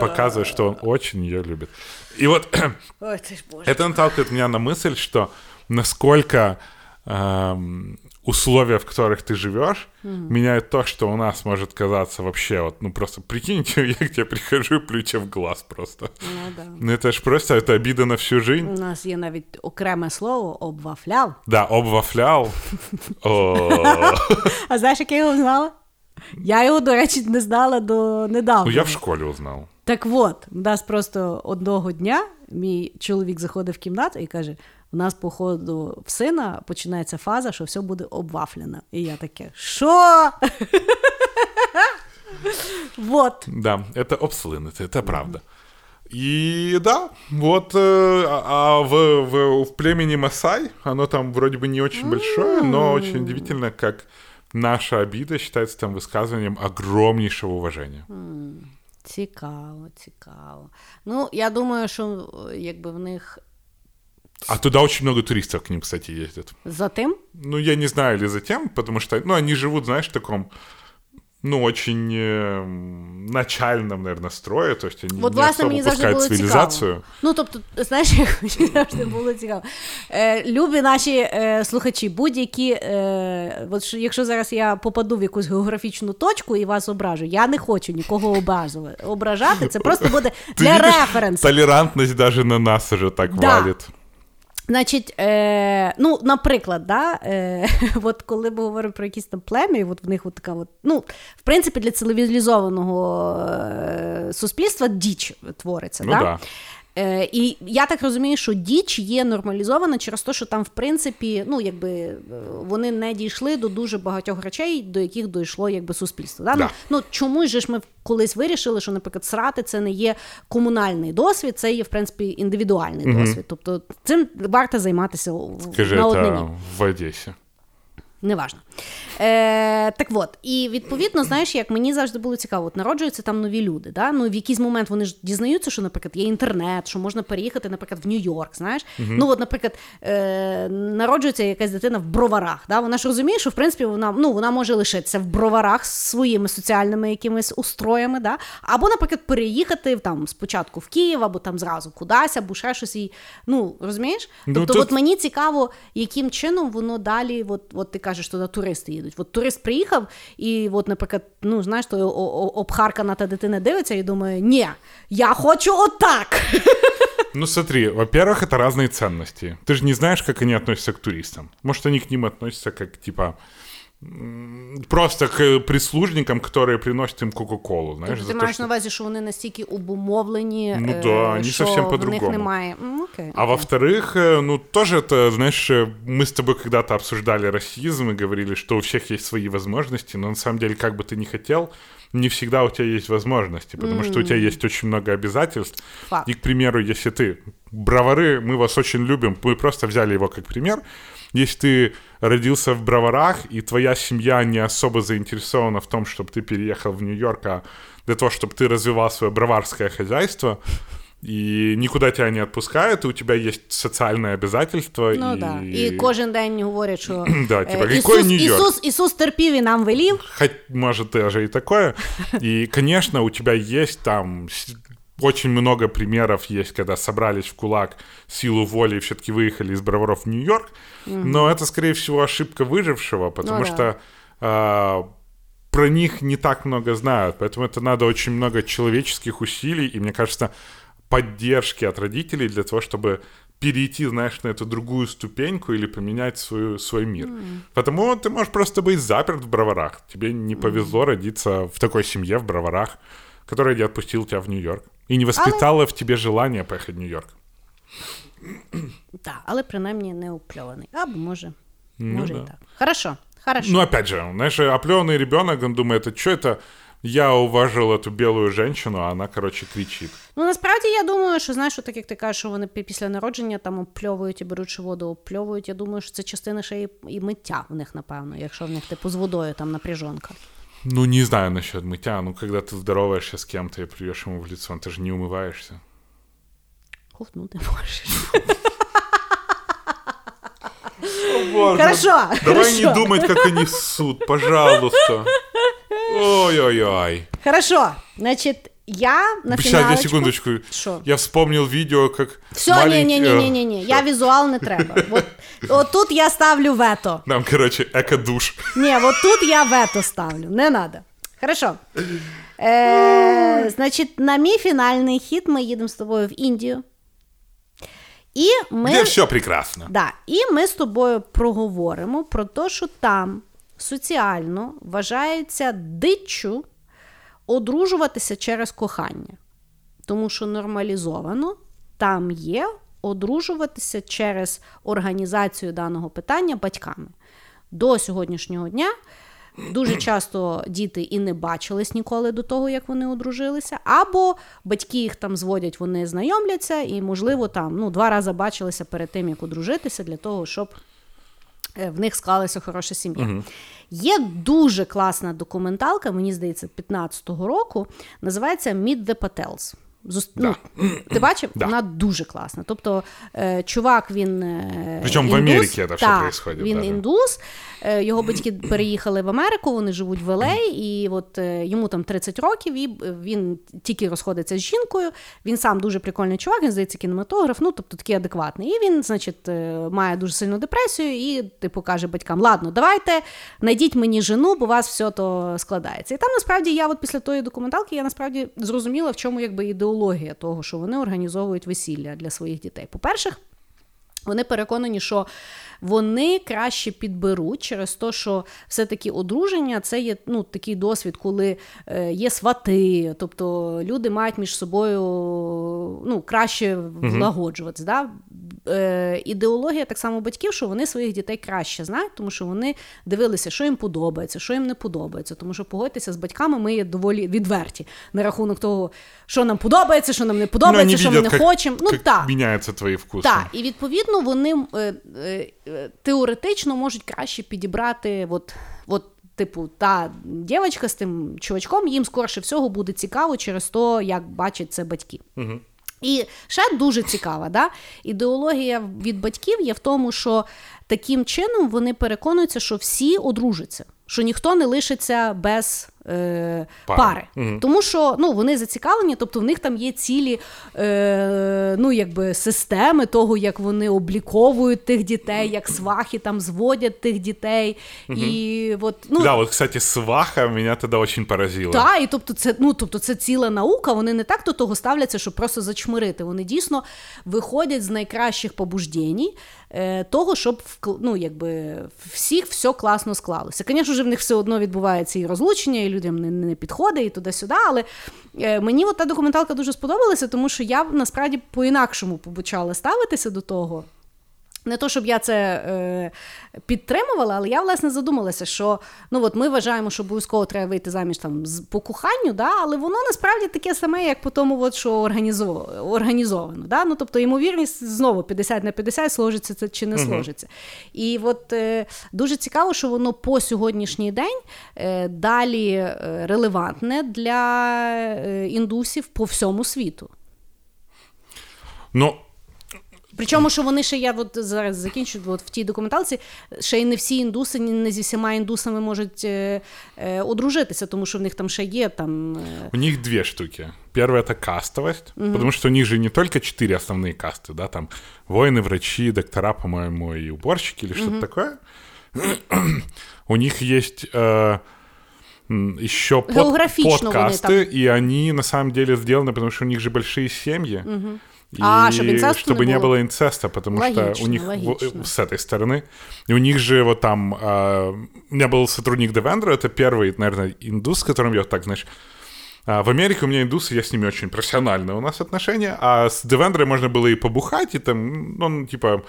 Показывая, что он очень ее любит. И вот *clears throat* Ой, это наталкивает меня на мысль, что насколько эм, условия, в которых ты живешь, меняют то, что у нас может казаться вообще вот, ну просто прикиньте, *laughs* я к тебе прихожу и плюю тебе в глаз просто. Ну, да. Ну это ж просто, это обида на всю жизнь. У нас є навіть окреме слово обвафляв. Да, обвафлял. О, *laughs* А знаєш, як я його знала? Я його, до речі, не знала до недавно. Ну я в школе узнал. Так от, у нас просто одного дня мій чоловік заходив в кімнату і каже: у нас, походу, в сина починається фаза, що все буде обвафлено. І я таке, що? *laughs* Вот. Да, это обслынуть, это правда. И да, вот, э, а а в, в, в племени Масай, оно там вроде бы не очень большое, но очень удивительно, как наша обида считается там высказыванием огромнейшего уважения. Цікаво, цікаво. Ну, я думаю, що е, якби в них а туда очень много туристов к ним, кстати, ездят. за тим. Ну, я не знаю, или затем, потому что, ну, они живут, знаешь, в таком, ну, очень э, начальном, наверное, строе, то есть они От, не власне, мені завжди було цивилизацию. цікаво. Ну, тобто, знаєш, завжди *laughs* було цікаво. Е, любі наші е, слухачі, будь-які, е, от, якщо зараз я попаду в якусь географічну точку і вас ображу, я не хочу нікого ображати, це просто буде *laughs* для референсу. толерантность даже на нас уже так Да. валит. Значить, е, ну, наприклад, да, е, *laughs* от коли ми говоримо про якісь там плем'я, от в них от така от, ну, в принципі, для цивілізованого е, суспільства діч твориться. Ну да? да. Е, і я так розумію, що діч є нормалізована через те, що там, в принципі, ну, якби е, вони не дійшли до дуже багатьох речей, до яких дійшло якби, суспільство. Да? Да. Ну, ну, чому ж ми колись вирішили, що, наприклад, срати це не є комунальний досвід, це є, в принципі, індивідуальний досвід. Тобто цим варто займатися Скажи, на однині. в Одессе. Неважно. Е, так от, і відповідно, знаєш, як мені завжди було цікаво, от народжуються там нові люди. Да? Ну, в якийсь момент вони ж дізнаються, що, наприклад, є інтернет, що можна переїхати, наприклад, в Нью-Йорк. Знаєш? Ну, от, наприклад, е, народжується якась дитина в броварах. Да? Вона ж розуміє, що в принципі вона, ну, вона може лишитися в броварах з своїми соціальними якимись устроями, да? або, наприклад, переїхати там спочатку в Київ, або там зразу кудись, або ще щось. І, ну, розумієш? Ну, Тобто, тут- от мені цікаво, яким чином воно далі, от, от ти кажеш, туди туристи їдуть. От турист приїхав, і, от, наприклад, ну знаєш, то о- о- обхаркана та дитина дивиться і думає, ні, я хочу отак. Ну смотри, во-первых, это разные ценности. Ты же не знаешь, как они относятся к туристам. Может, они к ним относятся как, типа, м, просто к прислужникам, которые приносят им Кока-Колу, знаешь, Тобто за ти то, маєш что- на увазі, що вони настільки обумовлені, Ну е, да, вони що зовсім в них по-другому. немає. М, окей, А окей. во-вторых, э, ну, тоже это, знаешь, э, мы с тобой когда-то обсуждали расизм и говорили, что у всех есть свои возможности, но на самом деле, как бы ты ни хотел, не всегда у тебя есть возможности, потому что у тебя есть очень много обязательств. Факт. И, к примеру, если ты... Бровары, мы вас очень любим, мы просто взяли его как пример. Если ты родился в Броварах, и твоя семья не особо заинтересована в том, чтобы ты переехал в Нью-Йорк, а для того, чтобы ты развивал свое броварское хозяйство, и никуда тебя не отпускают, и у тебя есть социальные обязательства. Ну и... да. І кожен день говорять, що *clears throat* Да, типа, е, какой Ісус, Нью-Йорк? Ісус, Ісус терпів і нам велів. Хоть, может, даже и такое. И, конечно, у тебя есть там с- очень много примеров есть, когда собрались в кулак силу воли и все-таки выехали из Броваров в Нью-Йорк. Но это, скорее всего, ошибка выжившего, потому Ну что да. а, про них не так много знают. Поэтому это надо очень много человеческих усилий и, мне кажется, поддержки от родителей для того, чтобы перейти, знаешь, на эту другую ступеньку или поменять свою, свой мир. Потому ты можешь просто быть заперт в Броварах. Тебе не повезло родиться в такой семье в Броварах, которая не отпустила тебя в Нью-Йорк и не воспитала в тебе желание поехать в Нью-Йорк. Так, але принаймні не опльований. Або може, Ну може да. і так. Хорошо, хорошо. Ну, опять же, знаешь, опленный ребенок, он думает, а что это? Я уважил эту белую женщину, а она, короче, кричит. Ну насправді я думаю, що знаєш, що так як ти кажеш, що вони пі- після народження там опльовують і беручи воду, опльовують. Я думаю, що це частина ще і, і миття в них, напевно, якщо в них типу з водою там напряжонка. Ну, не знаю насчет мытья. Ну, когда ты здороваешься с кем-то и плюешь ему в лицо, ты же не умываешься. Ковтнути можеш. Боже, Хорошо, Давай хорошо. не думать, как они ссут, пожалуйста. Ой-ой-ой. Хорошо, значить, я на Сейчас, я фіналочку... секундочку. Що? Я вспомнил видео, как Все, маленький- ні, ні, ні, ні, ні. Я візуал не треба. *laughs* От, от тут я ставлю вето. Нам, короче, эко-душ. Ні, от тут я вето ставлю. Не надо. Хорошо. Е, значить, на мій фінальний хід ми їдемо з тобою в Індію. І ми, Где все прекрасно. да, і ми з тобою проговоримо про те, що там соціально вважається диччю одружуватися через кохання. Тому що нормалізовано там є одружуватися через організацію даного питання батьками. До сьогоднішнього дня дуже *clears throat* часто діти і не бачились ніколи до того, як вони одружилися, або батьки їх там зводять, вони знайомляться, і, можливо, там ну, два рази бачилися перед тим, як одружитися, для того, щоб в них склалася хороша сім'я. Є дуже класна документалка, мені здається, 15-го року, називається Meet the Patels. Зус... Ну, ти бачив? Да. Вона дуже класна. Тобто, е, чувак, він. Е, Причому в Америці це все происходит, Він да, да. індус, е, його батьки переїхали в Америку, вони живуть в LA, і от йому там 30 років, і він тільки розходиться з жінкою. Він сам дуже прикольний чувак, він здається, кінематограф, ну тобто такий адекватний. І він, значить, має дуже сильну депресію, і типу каже батькам: ладно, давайте знайдіть мені жену, бо у вас все то складається. І там насправді я, от після тої документалки, я насправді зрозуміла, в чому якби ідеологія того, що вони організовують весілля для своїх дітей. По-перше, вони переконані, що вони краще підберуть через те, що все-таки одруження це є ну, такий досвід, коли е, є свати, тобто люди мають між собою ну, краще влагоджуватися. Да? Е, ідеологія так само батьків, що вони своїх дітей краще знають, тому що вони дивилися, що їм подобається, що їм не подобається. Тому що погодьтеся з батьками, ми є доволі відверті на рахунок того, що нам подобається, що нам не подобається, що ми не хочемо. Ну так. меняются твои вкусы. Так, і відповідно вони е, е, теоретично можуть краще підібрати, от, от, типу, та дівчинка з тим чувачком, їм скорше всього буде цікаво через те, як бачать це батьки. Угу. І ще дуже цікава, да? ідеологія від батьків є в тому, що таким чином вони переконуються, що всі одружаться, що ніхто не лишиться без е, Пари. пари. Тому що ну, вони зацікавлені, тобто в них там є цілі е, ну, якби, системи того, як вони обліковують тих дітей, як свахи там зводять тих дітей. І от, ну, Да, вот, кстати, сваха меня тогда очень поразила. так, і тобто це, ну, тобто це ціла наука, вони не так до того ставляться, щоб просто зачмирити. Вони дійсно виходять з найкращих побуждень е, того, щоб ну, якби, всіх все класно склалося. Звісно ж, в них все одно відбувається і розлучення, і людям не, не підходить, і туди-сюди. Але е, мені от та документалка дуже сподобалася, тому що я насправді по-інакшому почала ставитися до того. Не то, щоб я це е, підтримувала, але я власне задумалася, що ну от ми вважаємо, що обов'язково треба вийти заміж там з по коханню, да, але воно насправді таке саме, як по тому, от, що організовано. організовано да? ну, тобто, ймовірність знову 50 на 50 сложиться це чи не сложиться. І от е, дуже цікаво, що воно по сьогоднішній день е, далі е, релевантне для е, індусів по всьому світу. Ну, Причому, що вони ще я от зараз закінчу от в тій документалці, ще й не всі індуси, ні- не зі всіма індусами можуть е, е, одружитися, тому що в них там ще є там. Е, У них две штуки. Первая это кастовость, потому что у них же не только четыре основные касты, да, там воины, врачи, доктора, по-моему, и уборщики или что-то такое. у них есть э, м, еще под, Географично вони подкасты, и они на самом деле сделаны, потому что у них же большие семьи. И А, чтобы инцеста чтобы не не было. было инцеста, потому что у Логично, них логично. с этой стороны. И у них же вот там... а, у меня был сотрудник Девендра, это первый, наверное, индус, с которым я так, знаешь... а, в Америке у меня индусы, я с ними очень профессиональные у нас отношения, а с Девендрой можно было и побухать, и там, ну, он, типа,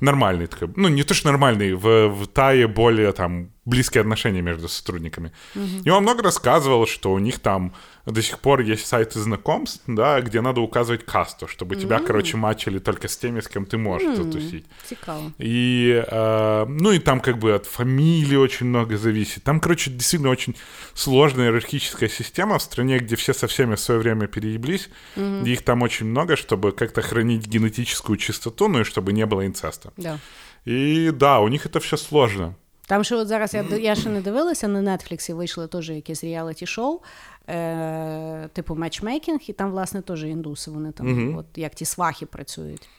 нормальный такой. Ну, не то, что нормальный, в, в Тае более там близкие отношения между сотрудниками. И он много рассказывал, что у них там до сих пор есть сайты знакомств, да, где надо указывать касту, чтобы тебя, короче, мачили только с теми, с кем ты можешь затусить. цікаво. И, э, ну и там как бы от фамилии очень много зависит. Там, короче, действительно очень сложная иерархическая система в стране, где все со всеми в свое время перееблись. И их там очень много, чтобы как-то хранить генетическую чистоту, ну и чтобы не было инцеста. Да. И да, у них это все сложно. Там ще от зараз я, я ще не *clears throat* дивилася, на Нетфліксі вийшло теж якесь реаліті-шоу, е, типу матчмейкінг, і там, власне, теж індуси, вони там, от як ті свахи працюють.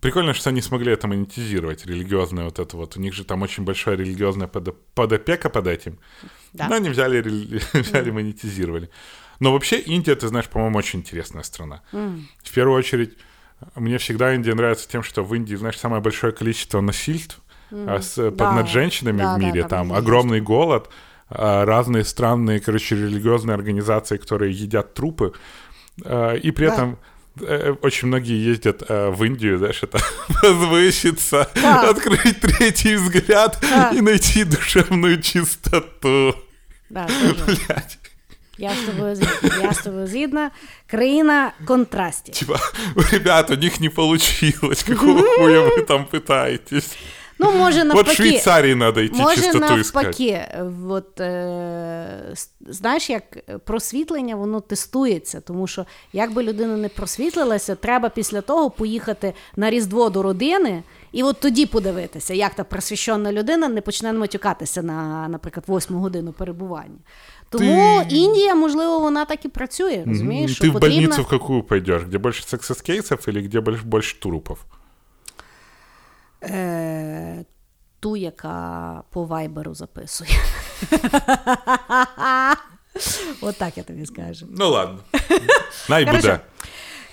Прикольно, что они смогли это монетизировать, религиозное вот это вот. У них же там очень большая религиозная подо- подопека под этим. Да. Но они взяли, рели- *laughs* взяли монетизировали. Но вообще Индия, ты знаешь, по-моему, очень интересная страна. В первую очередь, мне всегда Индия нравится тем, что в Индии, знаешь, самое большое количество насильств а, с, под Да. над женщинами Да, в да, мире. да, там да, огромный голод, а, разные странные, короче, религиозные организации, которые едят трупы. А, И при Да. этом э, очень многие ездят э, в Индию, знаешь, это *laughs* возвыситься, Да. открыть третий взгляд Да. и найти душевную чистоту. Да, теж. Блядь. Я з тобою згідна. Я з тобою згідна. Країна контрастів. Типа, *laughs* ребят, у них не получилось, какого хуя вы там пытаетесь? Ну, може, навпаки. Швейцарии надо идти Може, чистоту навпаки, от, е, знаєш, як просвітлення воно тестується, тому що як би людина не просвітлилася, треба після того поїхати на Різдво до родини, і от тоді подивитися, як та просвіщена людина не почне матюкатися на, наприклад, восьму годину перебування. Тому Ти- Індія, можливо, вона так і працює, розумієш? що в потрібно... больницу в какую пойдешь? Где больше сексоскейсов или где больше, больше трупов? Е, ту, яка по вайберу записує. *laughs* Отак я тобі скажу. Ну ладно. *laughs* Най буде.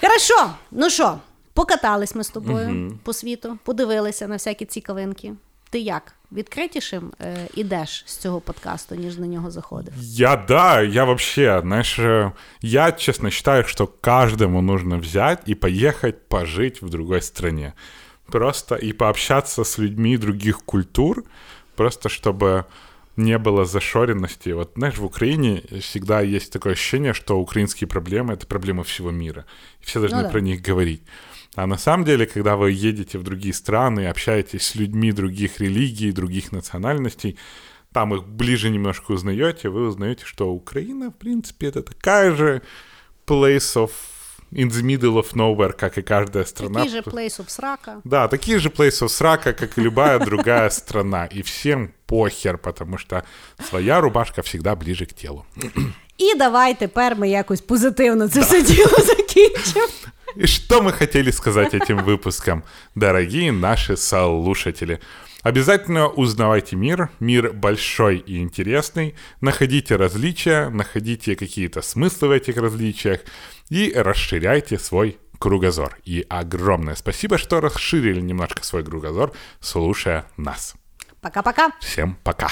Хорошо, ну що, покатались ми з тобою по світу, подивилися на всякі цікавинки. Ти як? Відкритішим е, ідеш з цього подкасту, ніж на нього заходив? Я, да, я вообще, знаешь, я честно считаю, что каждому нужно взять и поехать пожить в другой стране. Просто и пообщаться с людьми других культур, просто чтобы не было зашоренности. Вот, знаешь, в Украине всегда есть такое ощущение, что украинские проблемы — это проблемы всего мира. И все должны Ну да. про них говорить. А на самом деле, когда вы едете в другие страны, общаетесь с людьми других религий, других национальностей, там их ближе немножко узнаете, вы узнаете, что Украина, в принципе, это такая же place of in the middle of nowhere, как и каждая страна. Такий же place of срака. Да, такие же place of срака, как и любая другая страна. И всем похер, потому что своя рубашка всегда ближе к телу. І давай тепер ми якось позитивно це все діло закінчимо. И что мы хотели сказать этим выпуском, дорогие наши слушатели? Обязательно узнавайте мир. Мир большой и интересный. Находите различия, находите какие-то смыслы в этих различиях и расширяйте свой кругозор. И огромное спасибо, что расширили немножко свой кругозор, слушая нас. Пока-пока. Всем пока.